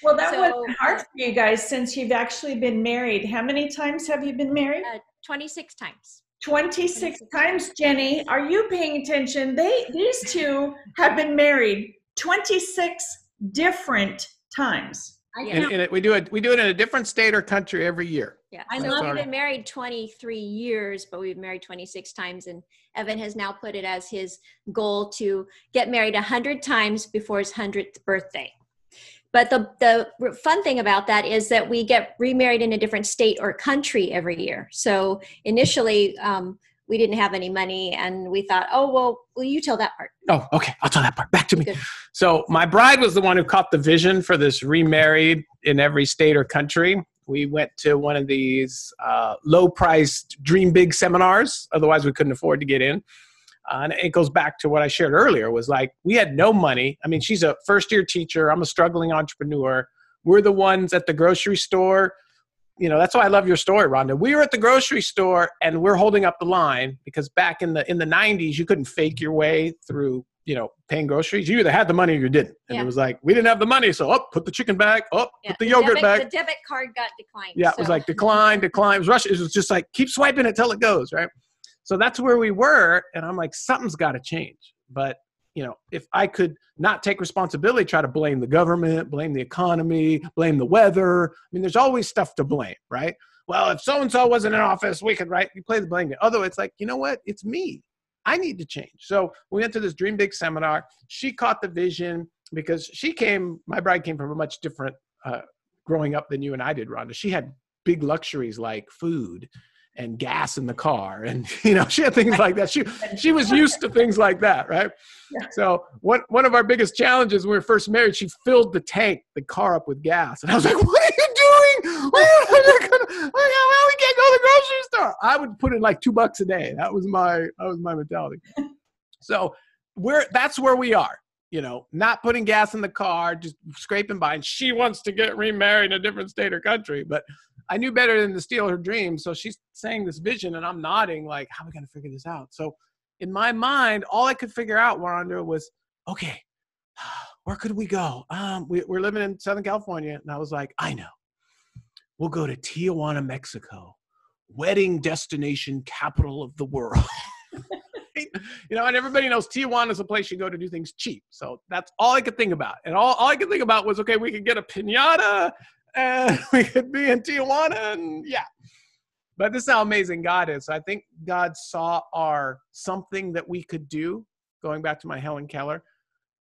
A: well, that so, was hard for you guys since you've actually been married. How many times have you been married?
C: Uh, 26 times.
A: 26, 26 times, Jenny. Are you paying attention? They these two have been married 26 different times.
B: And, and it, we do it. We do it in a different state or country every year.
C: Yeah, I know we've been married 23 years, but we've married 26 times, and Evan has now put it as his goal to get married 100 times before his 100th birthday. But the the fun thing about that is that we get remarried in a different state or country every year. So initially, um, we didn't have any money and we thought oh well will you tell that part?
B: Oh okay i'll tell that part. Back to me. Good. so my bride was the one who caught the vision for this remarried in every state or country. We went to one of these uh, low priced dream big seminars otherwise we couldn't afford to get in. Uh, and it goes back to what i shared earlier was like we had no money. I mean she's a first year teacher. I'm a struggling entrepreneur. We're the ones at the grocery store you know that's why i love your story rhonda. We were at the grocery store and we're holding up the line because back in the in the 90s you couldn't fake your way through you know paying groceries. You either had the money or you didn't. And yeah. it was like we didn't have the money. So up oh, put the chicken back. Up oh, yeah. put the, the yogurt
C: debit,
B: back.
C: the debit card got declined
B: yeah so. it was like decline decline it was rush. It was just like keep swiping it till it goes right? So that's where we were and i'm like something's got to change. But you know, if I could not take responsibility, try to blame the government, blame the economy, blame the weather. I mean, there's always stuff to blame, right? Well, if so and so wasn't in office, we could, right? You play the blame game. Although it's like, you know what? It's me. I need to change. So we went to this Dream Big seminar. She caught the vision because she came, my bride came from a much different uh, growing up than you and I did, Rhonda. She had big luxuries like food and gas in the car and you know she had things like that. She she was used to things like that right? Yeah. so one one of our biggest challenges when we were first married she filled the tank the car up with gas. And i was like what are you doing? Well, we can't go to the grocery store? I would put in like two bucks a day. That was my that was my mentality. So we're that's where we are you know, not putting gas in the car, just scraping by. And she wants to get remarried in a different state or country. But I knew better than to steal her dreams. So she's saying this vision, and I'm nodding, like, how am I going to figure this out? So in my mind, all I could figure out, Wanda, was okay, where could we go? Um, we, we're living in Southern California. And I was like, I know. We'll go to Tijuana, Mexico, wedding destination capital of the world. You know, and everybody knows Tijuana is a place you go to do things cheap. So that's all I could think about. And all, all I could think about was, okay, we could get a pinata and we could be in Tijuana and yeah. But this is how amazing God is. I think God saw our something that we could do, going back to my Helen Keller.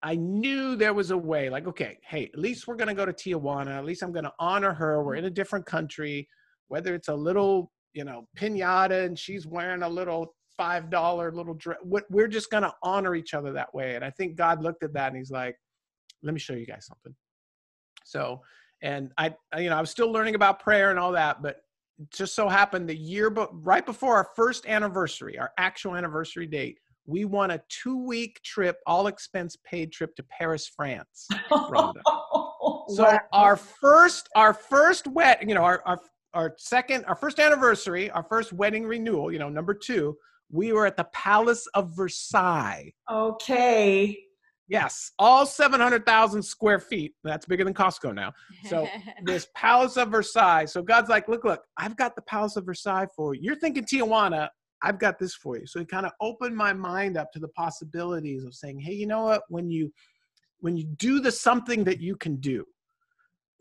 B: I knew there was a way, like, okay, hey, at least we're going to go to Tijuana. At least I'm going to honor her. We're in a different country, whether it's a little, you know, pinata and she's wearing a little $5 little dress. We're just going to honor each other that way. And I think God looked at that and he's like, let me show you guys something. So, and I, you know, I was still learning about prayer and all that, but just so happened the year but right before our first anniversary our actual anniversary date we won a two week trip all expense paid trip to paris france so wow. our first our first wet you know our, our our second our first anniversary our first wedding renewal you know number two we were at the palace of versailles.
A: Okay
B: Yes, all 700,000 square feet. That's bigger than Costco now. So this Palace of Versailles. So God's like, look, look, I've got the Palace of Versailles for you. You're thinking Tijuana. I've got this for you. So he kind of opened my mind up to the possibilities of saying, hey, you know what? When you when you do the something that you can do,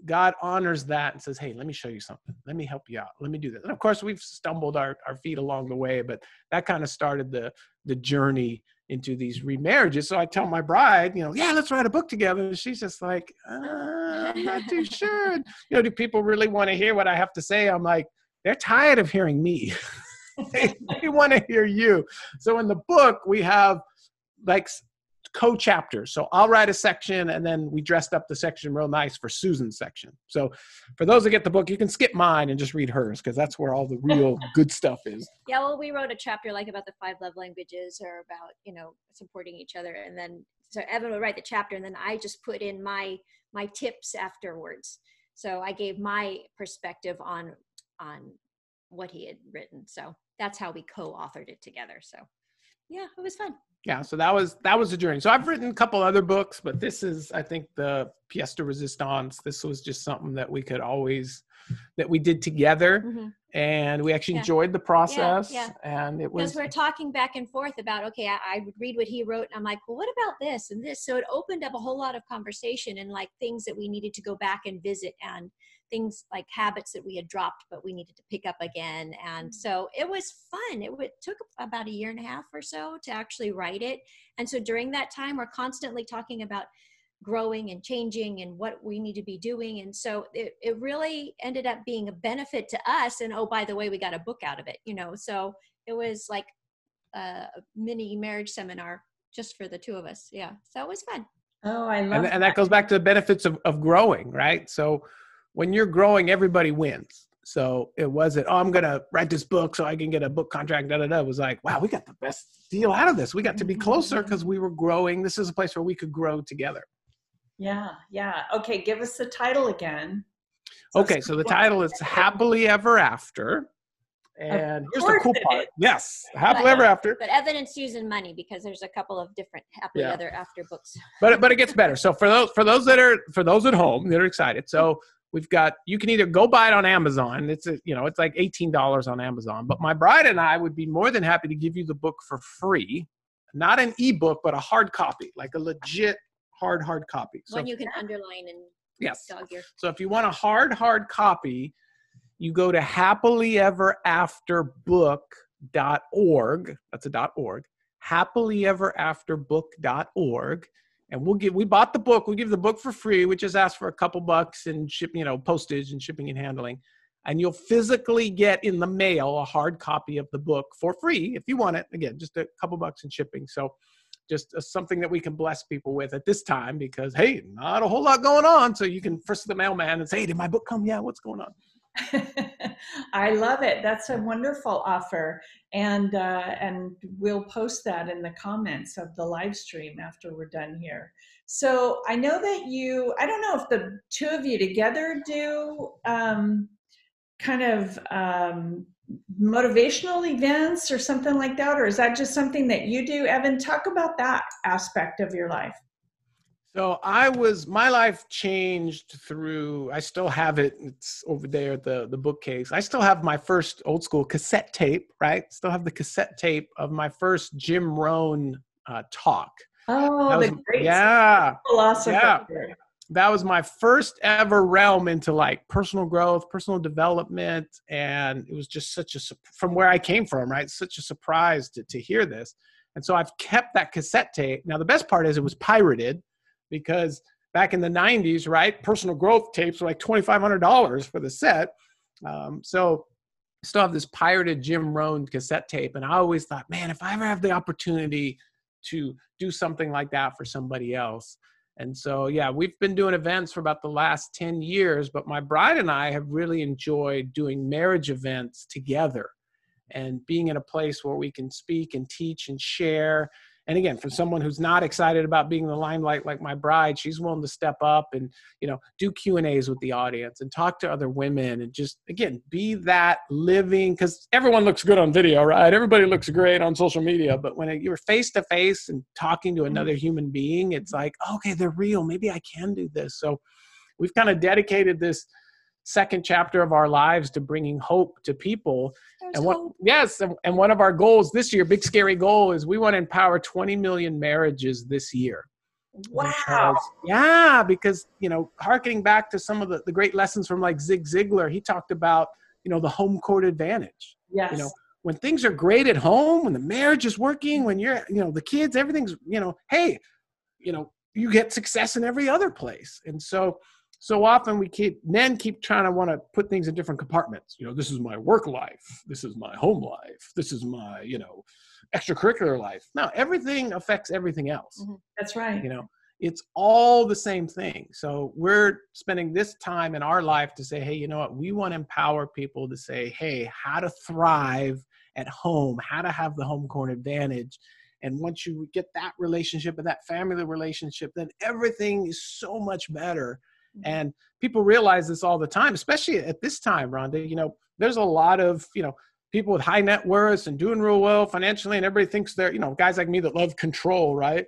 B: God honors that and says, Hey, let me show you something. Let me help you out. Let me do this. And of course, we've stumbled our, our feet along the way, but that kind of started the the journey into these remarriages. So I tell my bride, you know, yeah, let's write a book together. And she's just like, uh, I'm not too sure. You know, do people really want to hear what I have to say? I'm like, they're tired of hearing me. they, they want to hear you. So in the book, we have like co-chapters. So I'll write a section and then we dressed up the section real nice for Susan's section. So for those that get the book, you can skip mine and just read hers because that's where all the real good stuff is.
C: Yeah, well, we wrote a chapter like about the five love languages or about, you know, supporting each other. And then so Evan would write the chapter and then I just put in my my tips afterwards. So I gave my perspective on on what he had written. So that's how we co-authored it together. So yeah, it was fun
B: yeah so that was that was a journey so i've written a couple other books but this is i think the pièce de resistance this was just something that we could always that we did together mm-hmm. and we actually yeah. enjoyed the process yeah, yeah. and it was
C: because we're talking back and forth about okay I, I, would read what he wrote and i'm like well what about this and this so it opened up a whole lot of conversation and like things that we needed to go back and visit and things like habits that we had dropped but we needed to pick up again. And mm. so it was fun. It, it took about a year and a half or so to actually write it. And so during that time we're constantly talking about growing and changing and what we need to be doing. And so it, it really ended up being a benefit to us. And oh by the way we got a book out of it you know? So it was like a mini marriage seminar just for the two of us. Yeah. So it was fun.
A: Oh i love
B: and, that. and that goes back to the benefits of, of growing right? So when you're growing, everybody wins. So it wasn't, oh, I'm going to write this book so I can get a book contract. Da, da, da. It was like, wow, we got the best deal out of this. We got to be mm-hmm, closer mm-hmm. because we were growing. This is a place where we could grow together.
A: Yeah, yeah. Okay, give us the title again.
B: So okay, so the title is Happily Ever After. And here's the cool part. Yes, happily but, ever after.
C: But Evan and Susan money because there's a couple of different happily yeah. ever after books.
B: But but it gets better. So for those for those that are for those at home that are excited. So we've got you can either go buy it on amazon it's a, you know it's like $18 on amazon but my bride and i would be more than happy to give you the book for free not an ebook but a hard copy like a legit hard hard copy.
C: So, one you can underline and
B: yes. so if you want a hard hard copy you go to happilyeverafterbook.org that's a dot org happilyeverafterbook.org and we'll give we bought the book. We give the book for free. We just ask for a couple bucks and ship you know postage and shipping and handling. And you'll physically get in the mail a hard copy of the book for free if you want it. Again just a couple bucks in shipping. So just uh, something that we can bless people with at this time because hey not a whole lot going on. So you can frisk the mailman and say hey did my book come yeah what's going on
A: I love it. That's a wonderful offer, and uh, and we'll post that in the comments of the live stream after we're done here. So I know that you. I don't know if the two of you together do um, kind of um, motivational events or something like that, or is that just something that you do? Evan, talk about that aspect of your life.
B: So I was my life changed through I still have it. It's over there at the the bookcase. I still have my first old school cassette tape, right? Still have the cassette tape of my first Jim Rohn uh, talk.
A: Oh, the great
B: yeah,
A: philosopher.
B: Yeah. That was my first ever realm into like personal growth, personal development, and it was just such a from where I came from, right? Such a surprise to to hear this. And so I've kept that cassette tape. Now the best part is it was pirated because back in the 90s, right, personal growth tapes were like $2,500 for the set. Um, so I still have this pirated Jim Rohn cassette tape. And I always thought, man, if I ever have the opportunity to do something like that for somebody else. And so, yeah, we've been doing events for about the last 10 years, but my bride and I have really enjoyed doing marriage events together and being in a place where we can speak and teach and share and again for someone who's not excited about being in the limelight like my bride she's willing to step up and you know do q and a's with the audience and talk to other women and just again be that living because everyone looks good on video right? Everybody looks great on social media but when you're face to face and talking to another mm-hmm. human being it's like okay they're real. Maybe i can do this. So we've kind of dedicated this second chapter of our lives to bringing hope to people. There's and what, yes, and, and one of our goals this year, big scary goal, is we want to empower 20 million marriages this year.
A: Wow.
B: Because, yeah, because you know, harkening back to some of the, the great lessons from like Zig Ziglar, he talked about, you know, the home court advantage.
A: Yes.
B: You know, when things are great at home, when the marriage is working, when you're, you know, the kids, everything's, you know, hey, you know, you get success in every other place. And so so often we keep men keep trying to want to put things in different compartments. You know this is my work life this is my home life this is my you know extracurricular life. Now everything affects everything else
A: mm-hmm. that's right.
B: you know? It's all the same thing. So we're spending this time in our life to say hey you know what? We want to empower people to say hey how to thrive at home how to have the home court advantage and once you get that relationship and that family relationship then everything is so much better. And people realize this all the time, especially at this time, Rhonda. You know, there's a lot of, you know, people with high net worths and doing real well financially, and everybody thinks they're, you know, guys like me that love control, right?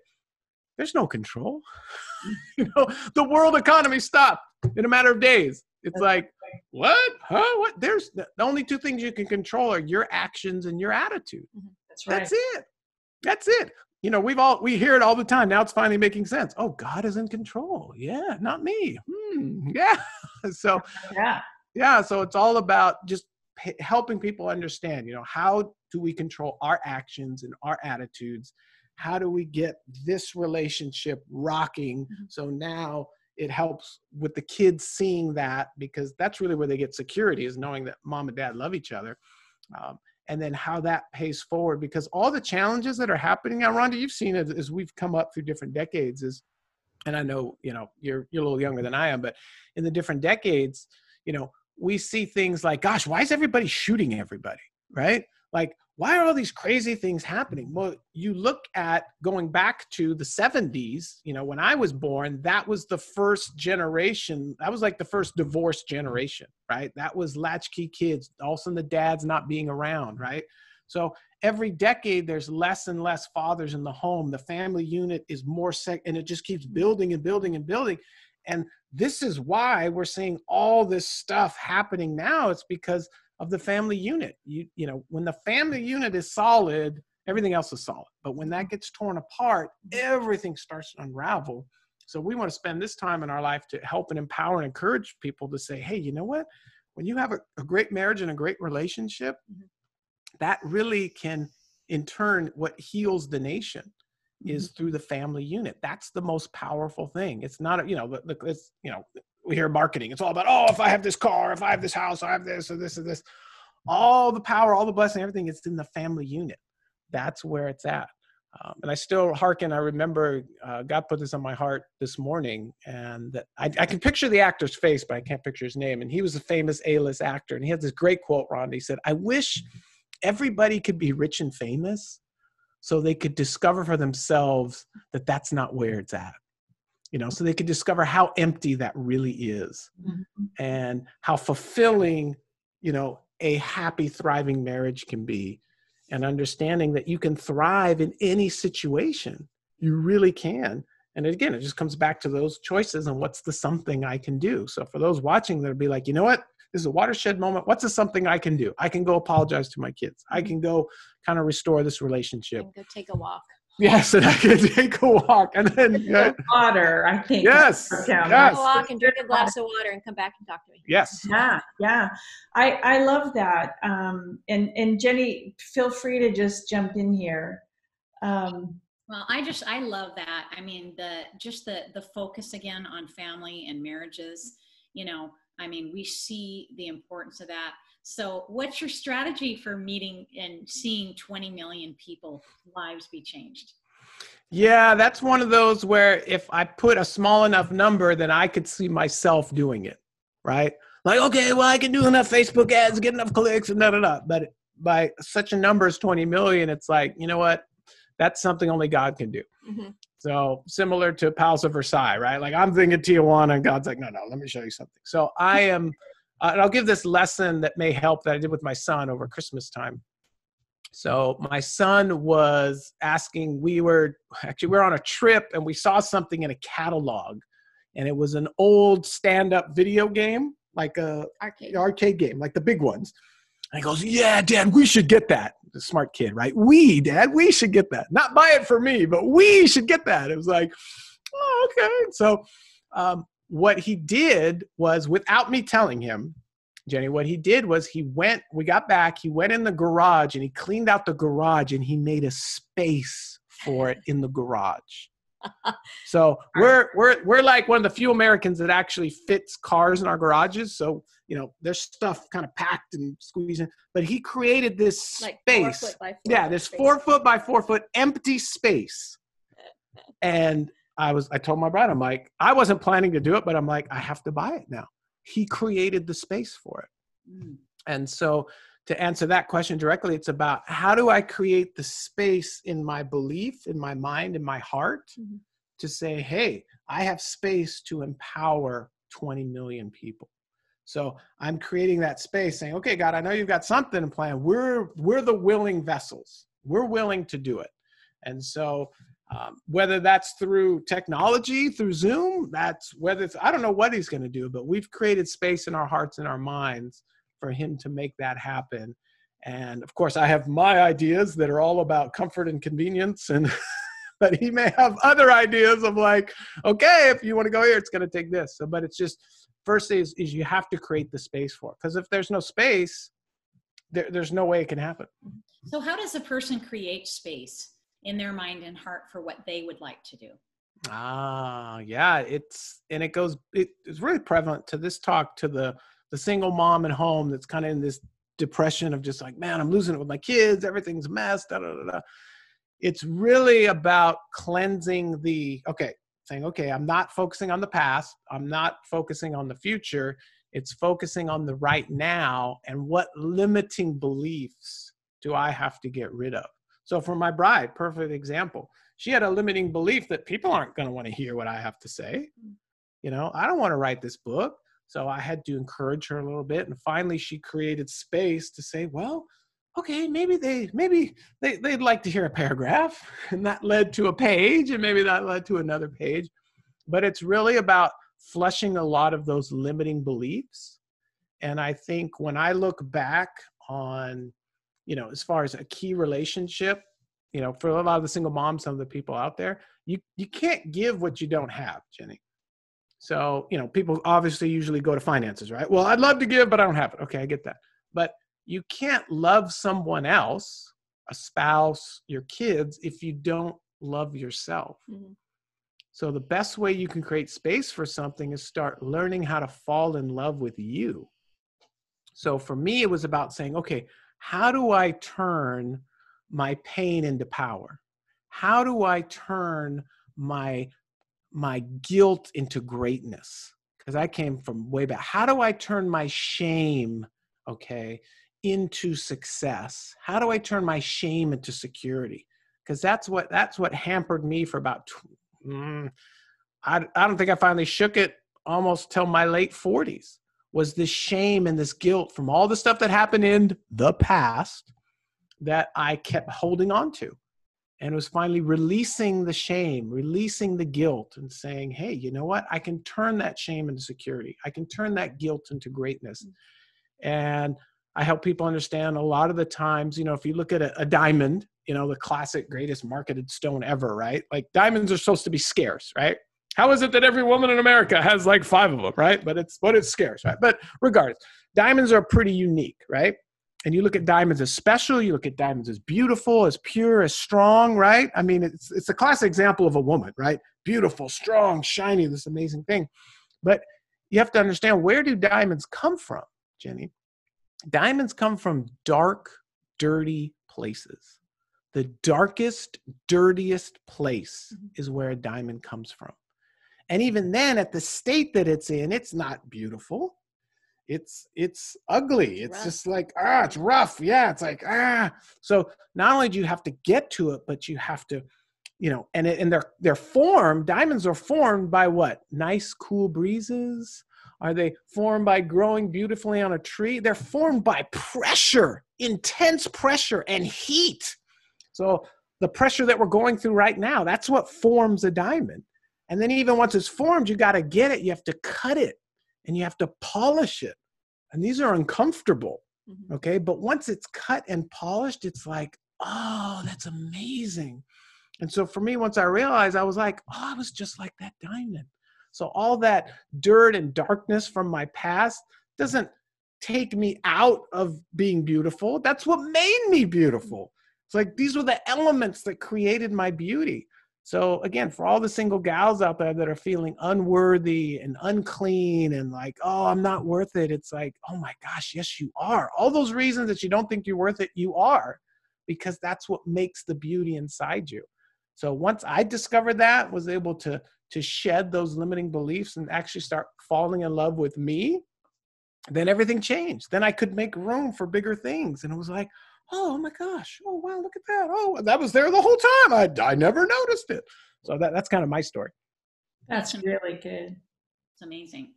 B: There's no control. you know, the world economy stopped in a matter of days. It's like, what? Huh? What? There's the only two things you can control are your actions and your attitude.
A: Mm-hmm. That's right.
B: That's it. That's it you know, we've all we hear it all the time. Now it's finally making sense. Oh, God is in control. Yeah, not me. Hmm, yeah. so
A: yeah,
B: yeah. So it's all about just p- helping people understand. You know, how do we control our actions and our attitudes? How do we get this relationship rocking? Mm-hmm. So now it helps with the kids seeing that because that's really where they get security is knowing that mom and dad love each other. Um, and then how that pays forward because all the challenges that are happening now rhonda you've seen it as we've come up through different decades is and i know you know you're you're a little younger than i am but in the different decades you know we see things like gosh why is everybody shooting everybody right like why are all these crazy things happening? Well, you look at going back to the 70s, you know, when I was born, that was the first generation. That was like the first divorced generation, right? That was latchkey kids, also the dads not being around, right? So every decade, there's less and less fathers in the home. The family unit is more sec, and it just keeps building and building and building. And this is why we're seeing all this stuff happening now. It's because of the family unit. You you know, when the family unit is solid, everything else is solid. But when that gets torn apart, everything starts to unravel. So we want to spend this time in our life to help and empower and encourage people to say, hey, you know what? When you have a, a great marriage and a great relationship, mm-hmm. that really can, in turn, what heals the nation mm-hmm. is through the family unit. That's the most powerful thing. It's not, you know, it's, you know, we hear marketing. It's all about, oh, if I have this car, if I have this house, I have this or this or this. All the power, all the blessing, everything is in the family unit. That's where it's at. Um, and I still hearken. I remember uh, God put this on my heart this morning, and I, I, can picture the actor's face, but I can't picture his name. And he was a famous A-list actor, and he had this great quote, Ron. He said, "I wish everybody could be rich and famous, so they could discover for themselves that that's not where it's at." You know so they could discover how empty that really is mm-hmm. and how fulfilling you know a happy thriving marriage can be and understanding that you can thrive in any situation you really can And again, it just comes back to those choices and what's the something I can do. So for those watching, that'll be like, you know what? This is a watershed moment. What's the something I can do? I can go apologize to my kids. I mm-hmm. can go kind of restore this relationship.
C: go take a walk.
B: Yes, and I can take a walk and then
A: yeah. water. I think.
B: Yes.
C: Yes. walk and drink a glass of water and come back and talk to me.
B: Yes.
A: Yeah, yeah. I I love that. Um, and and Jenny, feel free to just jump in here. Um,
D: well, I just I love that. I mean, the just the the focus again on family and marriages. You know, I mean, we see the importance of that. So, what's your strategy for meeting and seeing 20 million people lives be changed?
B: Yeah, that's one of those where if I put a small enough number, then I could see myself doing it, right? Like, okay, well, I can do enough Facebook ads, get enough clicks, and da da da. But by such a number as 20 million, it's like, you know what? That's something only God can do. Mm-hmm. So similar to Palace of Versailles, right? Like I'm thinking Tijuana, and God's like, no, no, let me show you something. So I am uh, and I'll give this lesson that may help that I did with my son over Christmas time. So my son was asking, we were actually we are on a trip and we saw something in a catalog, and it was an old stand-up video game, like a
C: arcade,
B: arcade game, like the big ones. And he goes, Yeah, Dad, we should get that. The smart kid, right? We, Dad, we should get that. Not buy it for me, but we should get that. It was like, oh, okay. So um, what he did was without me telling him jenny what he did was he went we got back he went in the garage and he cleaned out the garage and he made a space for it in the garage. So we're we're we're like one of the few americans that actually fits cars in our garages. So you know there's stuff kind of packed and squeezing but he created this like space. yeah this space. four foot by four foot empty space. and I was I told my bride, I'm like, I wasn't planning to do it, but I'm like, I have to buy it now. He created the space for it. Mm. And so to answer that question directly, it's about how do I create the space in my belief, in my mind, in my heart mm-hmm. to say, hey, I have space to empower 20 million people. So I'm creating that space saying, okay, God, I know you've got something in plan. We're we're the willing vessels. We're willing to do it. And so um, whether that's through technology, through Zoom, that's whether it's, I don't know what he's going to do, but we've created space in our hearts and our minds for him to make that happen. And of course, I have my ideas that are all about comfort and convenience. And, but he may have other ideas of like, okay, if you want to go here, it's going to take this. So, but it's just, first is, is you have to create the space for it. Because if there's no space, there, there's no way it can happen.
D: So, how does a person create space? In their mind and heart for what they would like to do.
B: Ah, yeah, it's and it goes. It, it's really prevalent to this talk to the the single mom at home that's kind of in this depression of just like, man, I'm losing it with my kids. Everything's a mess. Da, da, da, da. It's really about cleansing the okay, saying, okay, I'm not focusing on the past. I'm not focusing on the future. It's focusing on the right now and what limiting beliefs do I have to get rid of? So for my bride, perfect example. She had a limiting belief that people aren't going to want to hear what I have to say. You know, I don't want to write this book. So I had to encourage her a little bit. And finally she created space to say, well, okay, maybe they maybe they, they'd like to hear a paragraph. And that led to a page, and maybe that led to another page. But it's really about flushing a lot of those limiting beliefs. And I think when I look back on you know, as far as a key relationship, you know, for a lot of the single moms, some of the people out there, you you can't give what you don't have, Jenny. So, you know, people obviously usually go to finances, right? Well, I'd love to give, but I don't have it. Okay, I get that. But you can't love someone else, a spouse, your kids, if you don't love yourself. Mm-hmm. So, the best way you can create space for something is start learning how to fall in love with you. So, for me, it was about saying, okay, how do I turn my pain into power? How do I turn my my guilt into greatness? Because I came from way back. How do I turn my shame, okay, into success? How do I turn my shame into security? Because that's what that's what hampered me for about. Mm, I I don't think I finally shook it almost till my late forties was this shame and this guilt from all the stuff that happened in the past that I kept holding on to. and was finally releasing the shame, releasing the guilt, and saying, hey, you know what? I can turn that shame into security. I can turn that guilt into greatness. And I help people understand a lot of the times, you know, if you look at a, a, diamond, you know, the classic greatest marketed stone ever, right? Like diamonds are supposed to be scarce, right? How is it that every woman in America has like five of them, right? But it's but it's scarce, right? But regardless, diamonds are pretty unique, right? and you look at diamonds as special you look at diamonds as beautiful as pure as strong right i mean it's it's a classic example of a woman right beautiful strong shiny this amazing thing but you have to understand where do diamonds come from jenny diamonds come from dark dirty places the darkest dirtiest place mm-hmm. is where a diamond comes from and even then at the state that it's in it's not beautiful. It's it's ugly. It's rough. just like ah it's rough. Yeah it's like ah. So not only do you have to get to it but you have to you know and it, and they're they're formed diamonds are formed by what? Nice cool breezes? Are they formed by growing beautifully on a tree? They're formed by pressure intense pressure and heat. So the pressure that we're going through right now that's what forms a diamond and then even once it's formed you got to get it you have to cut it and you have to polish it. And these are uncomfortable. Mm-hmm. Okay. But once it's cut and polished, it's like, oh, that's amazing. And so for me, once I realized, I was like, oh, I was just like that diamond. So all that dirt and darkness from my past doesn't take me out of being beautiful. That's what made me beautiful. It's like these were the elements that created my beauty. So again, for all the single gals out there that are feeling unworthy and unclean and like, oh, I'm not worth it, it's like, oh my gosh, yes, you are. All those reasons that you don't think you're worth it, you are, because that's what makes the beauty inside you. So once I discovered that, was able to to shed those limiting beliefs and actually start falling in love with me, then everything changed. Then I could make room for bigger things. And it was like, oh my gosh, oh wow, look at that. Oh, that was there the whole time. I, I never noticed it. So that, that's kind of my story.
A: That's really good.
D: It's amazing.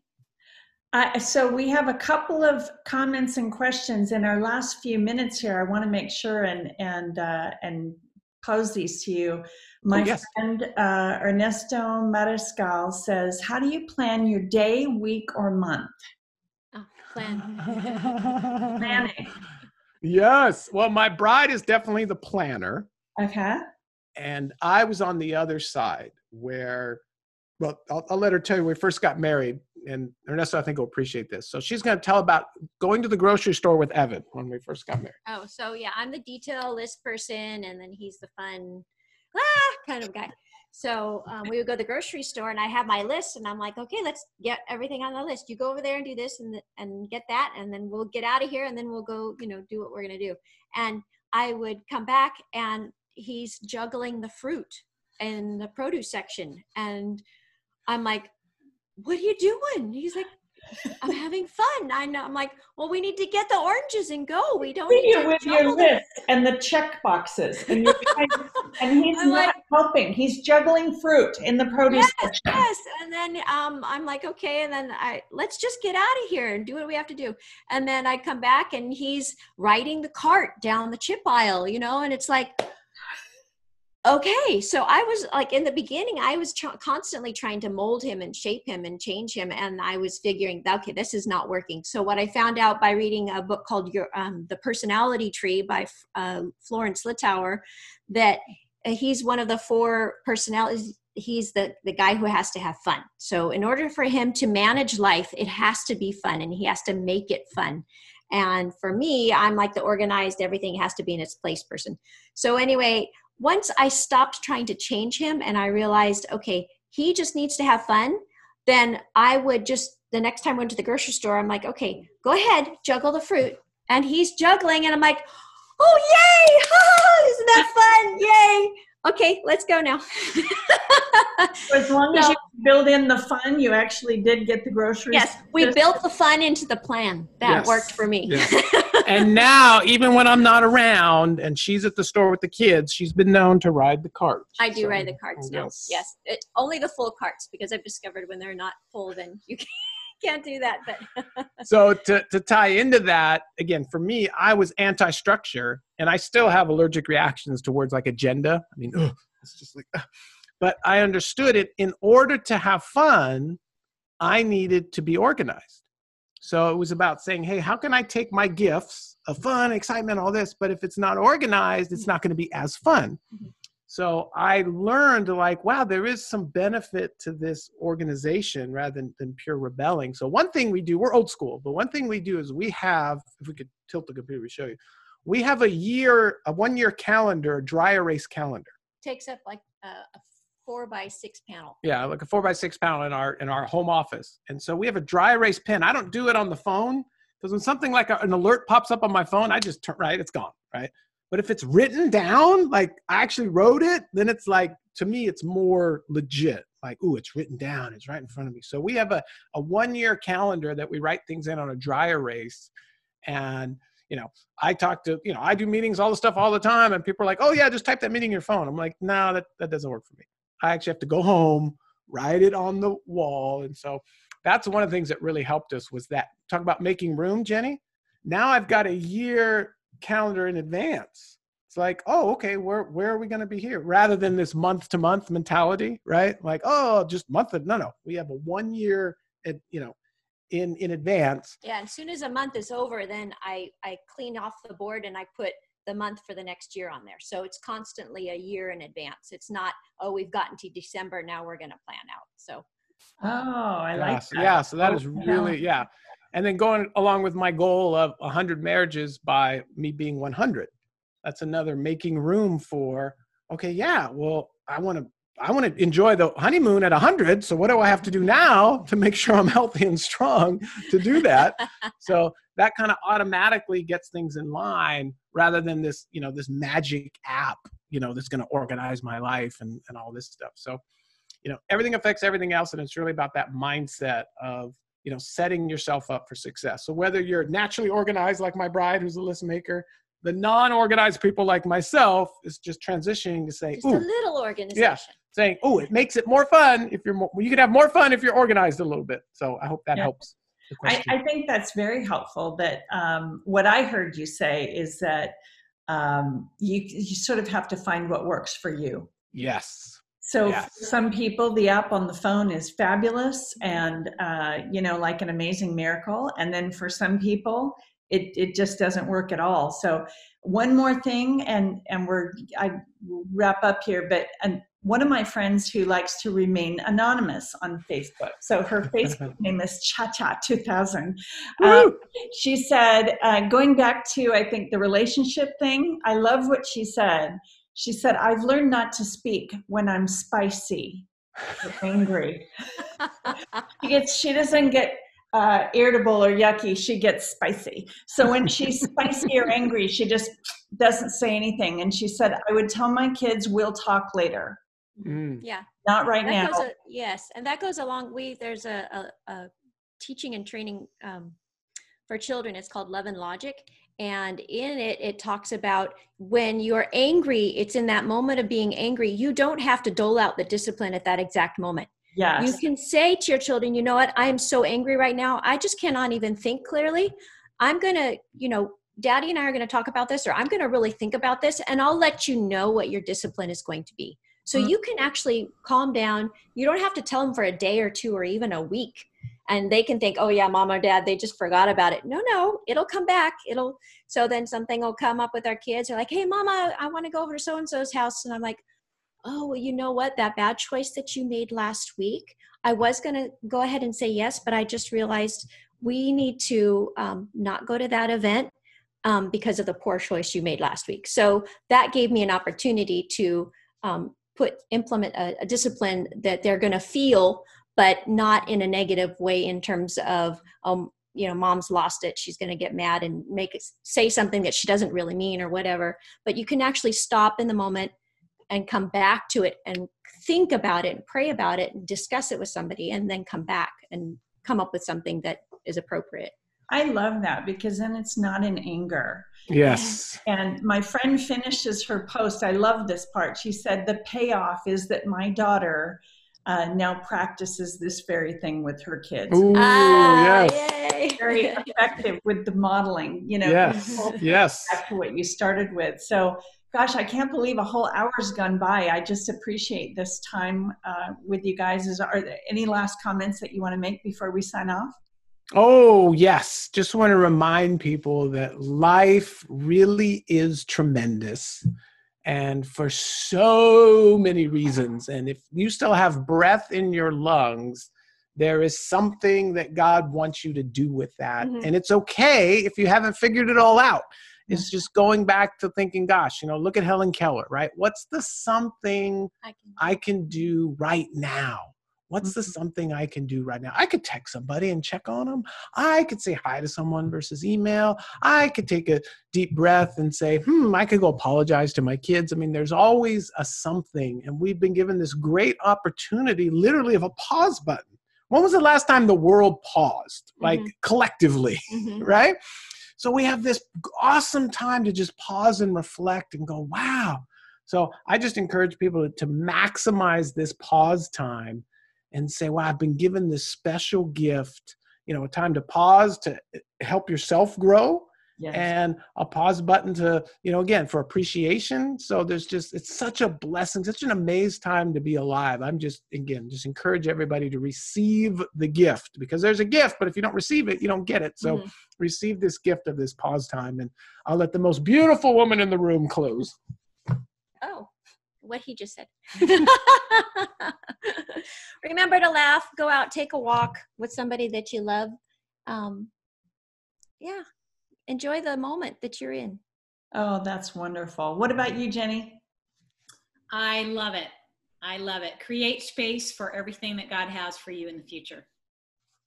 A: Uh, so we have a couple of comments and questions in our last few minutes here. I want to make sure and and uh, and pose these to you. My oh, yes. friend uh, Ernesto Mariscal says, "How do you plan your day, week, or month?"
C: Oh, plan.
A: Planning.
B: Yes. Well, my bride is definitely the planner.
A: Okay.
B: And I was on the other side where, well, I'll, I'll let her tell you. We first got married, and Ernesto, I think, will appreciate this. So she's going to tell about going to the grocery store with Evan when we first got married.
C: Oh, so yeah, I'm the detail list person, and then he's the fun, ah, kind of guy. So um, we would go to the grocery store, and I have my list, and I'm like, okay, let's get everything on the list. You go over there and do this, and and get that, and then we'll get out of here, and then we'll go, you know, do what we're gonna do. And I would come back, and he's juggling the fruit in the produce section, and I'm like, what are you doing? He's like, I'm having fun. I know. I'm like, well, we need to get the oranges and go. We don't.
A: See you with your list and the check boxes, and, and he's I'm not like, helping. He's juggling fruit in the produce
C: yes, section. Yes, and then um, I'm like, okay, and then I let's just get out of here and do what we have to do. And then I come back and he's riding the cart down the chip aisle, you know, and it's like okay so i was like in the beginning i was constantly trying to mold him and shape him and change him and i was figuring okay this is not working. So what i found out by reading a book called your um, the personality tree by uh, florence littauer that uh, he's one of the four personalities he's the the guy who has to have fun. So in order for him to manage life it has to be fun and he has to make it fun. And for me i'm like the organized everything has to be in its place person. So anyway once I stopped trying to change him and I realized, okay, he just needs to have fun, then I would just, the next time I went to the grocery store, I'm like, okay, go ahead, juggle the fruit. And he's juggling, and I'm like, oh, yay! Isn't that fun? Yay! okay, let's go now.
A: as long as you build in the fun, you actually did get the groceries.
C: Yes, we built the fun into the plan. That yes. worked for me. Yes.
B: and now, even when I'm not around and she's at the store with the kids, she's been known to ride the cart.
C: I do so, ride the carts now. Yes, yes. It, only the full carts because I've discovered when they're not full, then you can't do that. But
B: so to to tie into that again, for me, I was anti-structure, and I still have allergic reactions towards like agenda. I mean, ugh, it's just like, ugh. but I understood it. In order to have fun, I needed to be organized. So it was about saying, hey, how can I take my gifts of fun, excitement, all this, but if it's not organized, it's not going to be as fun. Mm-hmm. So I learned like, wow, there is some benefit to this organization rather than, than pure rebelling. So one thing we do, we're old school, but one thing we do is we have, if we could tilt the computer, we show you, we have a year, a one year calendar, dry erase calendar.
C: Takes up like a, a four by six panel.
B: Yeah, like a four by six panel in our in our home office. And so we have a dry erase pen. I don't do it on the phone because when something like a, an alert pops up on my phone, I just turn right, it's gone, right? But if it's written down, like I actually wrote it, then it's like to me it's more legit. Like, ooh, it's written down, it's right in front of me. So we have a, a one year calendar that we write things in on a dry erase. And you know, I talk to, you know, I do meetings, all the stuff all the time, and people are like, oh yeah, just type that meeting in your phone. I'm like, no, that, that doesn't work for me. I actually have to go home, write it on the wall. And so that's one of the things that really helped us was that talk about making room, Jenny. Now I've got a year calendar in advance. It's like, oh, okay, where where are we going to be here? Rather than this month to month mentality, right? Like, oh, just month. Of, no, no, we have a one year, uh, you know, in in advance.
C: Yeah, and as soon as a month is over, then I I clean off the board and I put the month for the next year on there. So it's constantly a year in advance. It's not, oh, we've gotten to December, now we're going to plan out. So.
A: Um, oh, I like
B: that. Yeah, so that oh, is really, yeah and then going along with my goal of 100 marriages by me being 100 that's another making room for okay yeah well i want to i want to enjoy the honeymoon at 100 so what do i have to do now to make sure i'm healthy and strong to do that so that kind of automatically gets things in line rather than this you know this magic app you know that's going to organize my life and, and all this stuff. So you know everything affects everything else and it's really about that mindset of you know setting yourself up for success. So whether you're naturally organized like my bride who's a list maker the non-organized people like myself is just transitioning to say
C: just a little organization.
B: yeah saying oh it makes it more fun if you're more you can have more fun if you're organized a little bit. So i hope that yeah. helps
A: I, I, think that's very helpful that um, what i heard you say is that um, you, you sort of have to find what works for you
B: yes
A: so yes. for some people, the app on the phone is fabulous and uh, you know like an amazing miracle, and then for some people, it it just doesn't work at all. So one more thing, and and we're I wrap up here, but and one of my friends who likes to remain anonymous on Facebook. So her Facebook name is Cha Cha 2000. Um, she said, uh, going back to I think the relationship thing, I love what she said she said, I've learned not to speak when I'm spicy or angry. she gets she doesn't get uh, irritable or yucky, she gets spicy. So when she's spicy or angry, she just doesn't say anything. And she said, I would tell my kids, we'll talk later.
C: Mm. Yeah.
A: Not right that
C: now. A, yes. And that goes along. We, there's a, a, a teaching and training um, for children. It's called Love and Logic and in it it talks about when you're angry it's in that moment of being angry you don't have to dole out the discipline at that exact moment
A: yes.
C: you can say to your children you know what? I am so angry right now. I just cannot even think clearly. I'm going to you know daddy and i are going to talk about this or i'm going to really think about this and i'll let you know what your discipline is going to be. So mm-hmm. you can actually calm down. You don't have to tell them for a day or two or even a week and they can think oh yeah mom or dad they just forgot about it. No no. It'll come back. It'll so then something will come up with our kids. They're like hey mama i want to go over to so and so's house and i'm like oh well you know what? That bad choice that you made last week i was going to go ahead and say yes but i just realized we need to um, not go to that event um, because of the poor choice you made last week. So that gave me an opportunity to um, put implement a, a discipline that they're going to feel but not in a negative way in terms of um, you know mom's lost it she's going to get mad and make it say something that she doesn't really mean or whatever but you can actually stop in the moment and come back to it and think about it and pray about it and discuss it with somebody and then come back and come up with something that is appropriate
A: i love that because then it's not in anger
B: yes
A: and my friend finishes her post i love this part she said the payoff is that my daughter uh, now practices this very thing with her kids.
B: Ooh, ah, yes.
A: Very effective with the modeling, you know.
B: Yes, yes.
A: Back to what you started with. So, gosh, I can't believe a whole hour's gone by. I just appreciate this time uh, with you guys. Is are there any last comments that you want to make before we sign off?
B: Oh, yes. Just want to remind people that life really is tremendous and for so many reasons. And if you still have breath in your lungs, there is something that God wants you to do with that. Mm-hmm. And it's okay if you haven't figured it all out. It's just going back to thinking, gosh, you know, look at Helen Keller, right? What's the something I can, I can do right now? What's the mm-hmm. something I can do right now? I could text somebody and check on them. I could say hi to someone versus email. I could take a deep breath and say, hmm, I could go apologize to my kids. I mean, there's always a something. And we've been given this great opportunity, literally, of a pause button. When was the last time the world paused, like mm-hmm. collectively, mm-hmm. right? So we have this awesome time to just pause and reflect and go, wow. So I just encourage people to maximize this pause time and say, well, I've been given this special gift, you know, a time to pause to eh, help yourself grow. Yes. And a pause button to, you know, again, for appreciation. So there's just, it's such a blessing, such an amazing time to be alive. I'm just, again, just encourage everybody to receive the gift because there's a gift, but if you don't receive it, you don't get it. So mm-hmm. receive this gift of this pause time. And I'll let the most beautiful woman in the room close.
C: Oh what he just said. Remember to laugh, go out, take a walk with somebody that you love. Um, yeah, enjoy the moment that you're in.
A: Oh, that's wonderful. What about you, Jenny?
D: I love it. I love it. Create space for everything that God has for you in the future.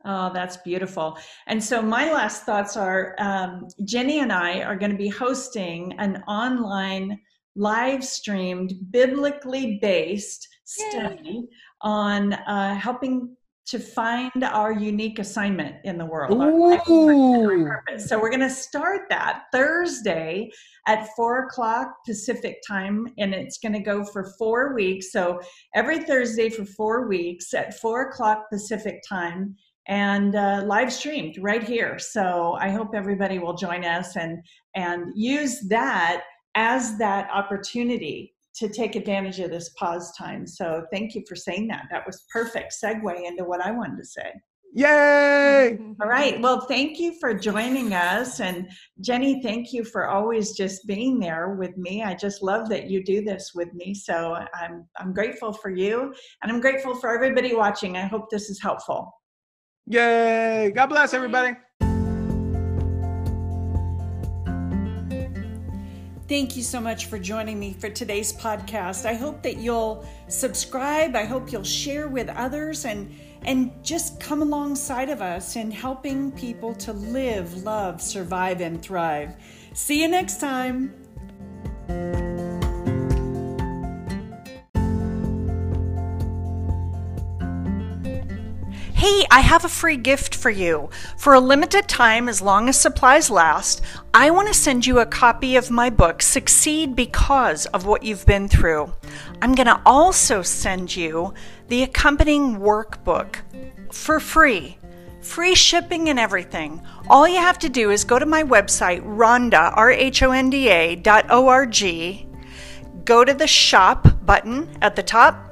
A: Oh, that's beautiful. And so, my last thoughts are um, Jenny and I are going to be hosting an online live streamed, biblically based study Yay. on uh, helping to find our unique assignment in the world. So we're going to start that Thursday at four o'clock Pacific time, and it's going to go for four weeks. So every Thursday for four weeks at four o'clock Pacific time. And uh, live streamed right here. So I hope everybody will join us and and use that as that opportunity to take advantage of this pause time. So thank you for saying that. That was perfect segue into what I wanted to say.
B: Yay!
A: All right. Well, thank you for joining us. And Jenny, thank you for always just being there with me. I just love that you do this with me. So I'm I'm grateful for you and I'm grateful for everybody watching. I hope this is helpful.
B: Yay! God bless everybody.
A: Thank you so much for joining me for today's podcast. I hope that you'll subscribe. I hope you'll share with others and and just come alongside of us in helping people to live, love, survive and thrive. See you next time. Hey, I have a free gift for you. For a limited time, as long as supplies last, I want to send you a copy of my book, Succeed Because of What You've Been Through. I'm going to also send you the accompanying workbook for free. Free shipping and everything. All you have to do is go to my website, Rhonda, R H O N D A dot O R G, go to the shop button at the top,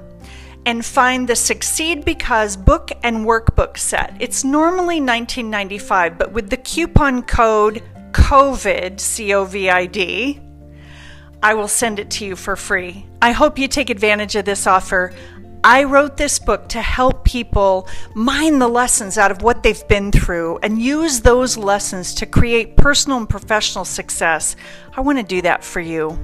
A: and find the Succeed Because book and workbook set. It's normally $19.95, but with the coupon code COVID, C O V I D, I will send it to you for free. I hope you take advantage of this offer. I wrote this book to help people mine the lessons out of what they've been through and use those lessons to create personal and professional success. I want to do that for you.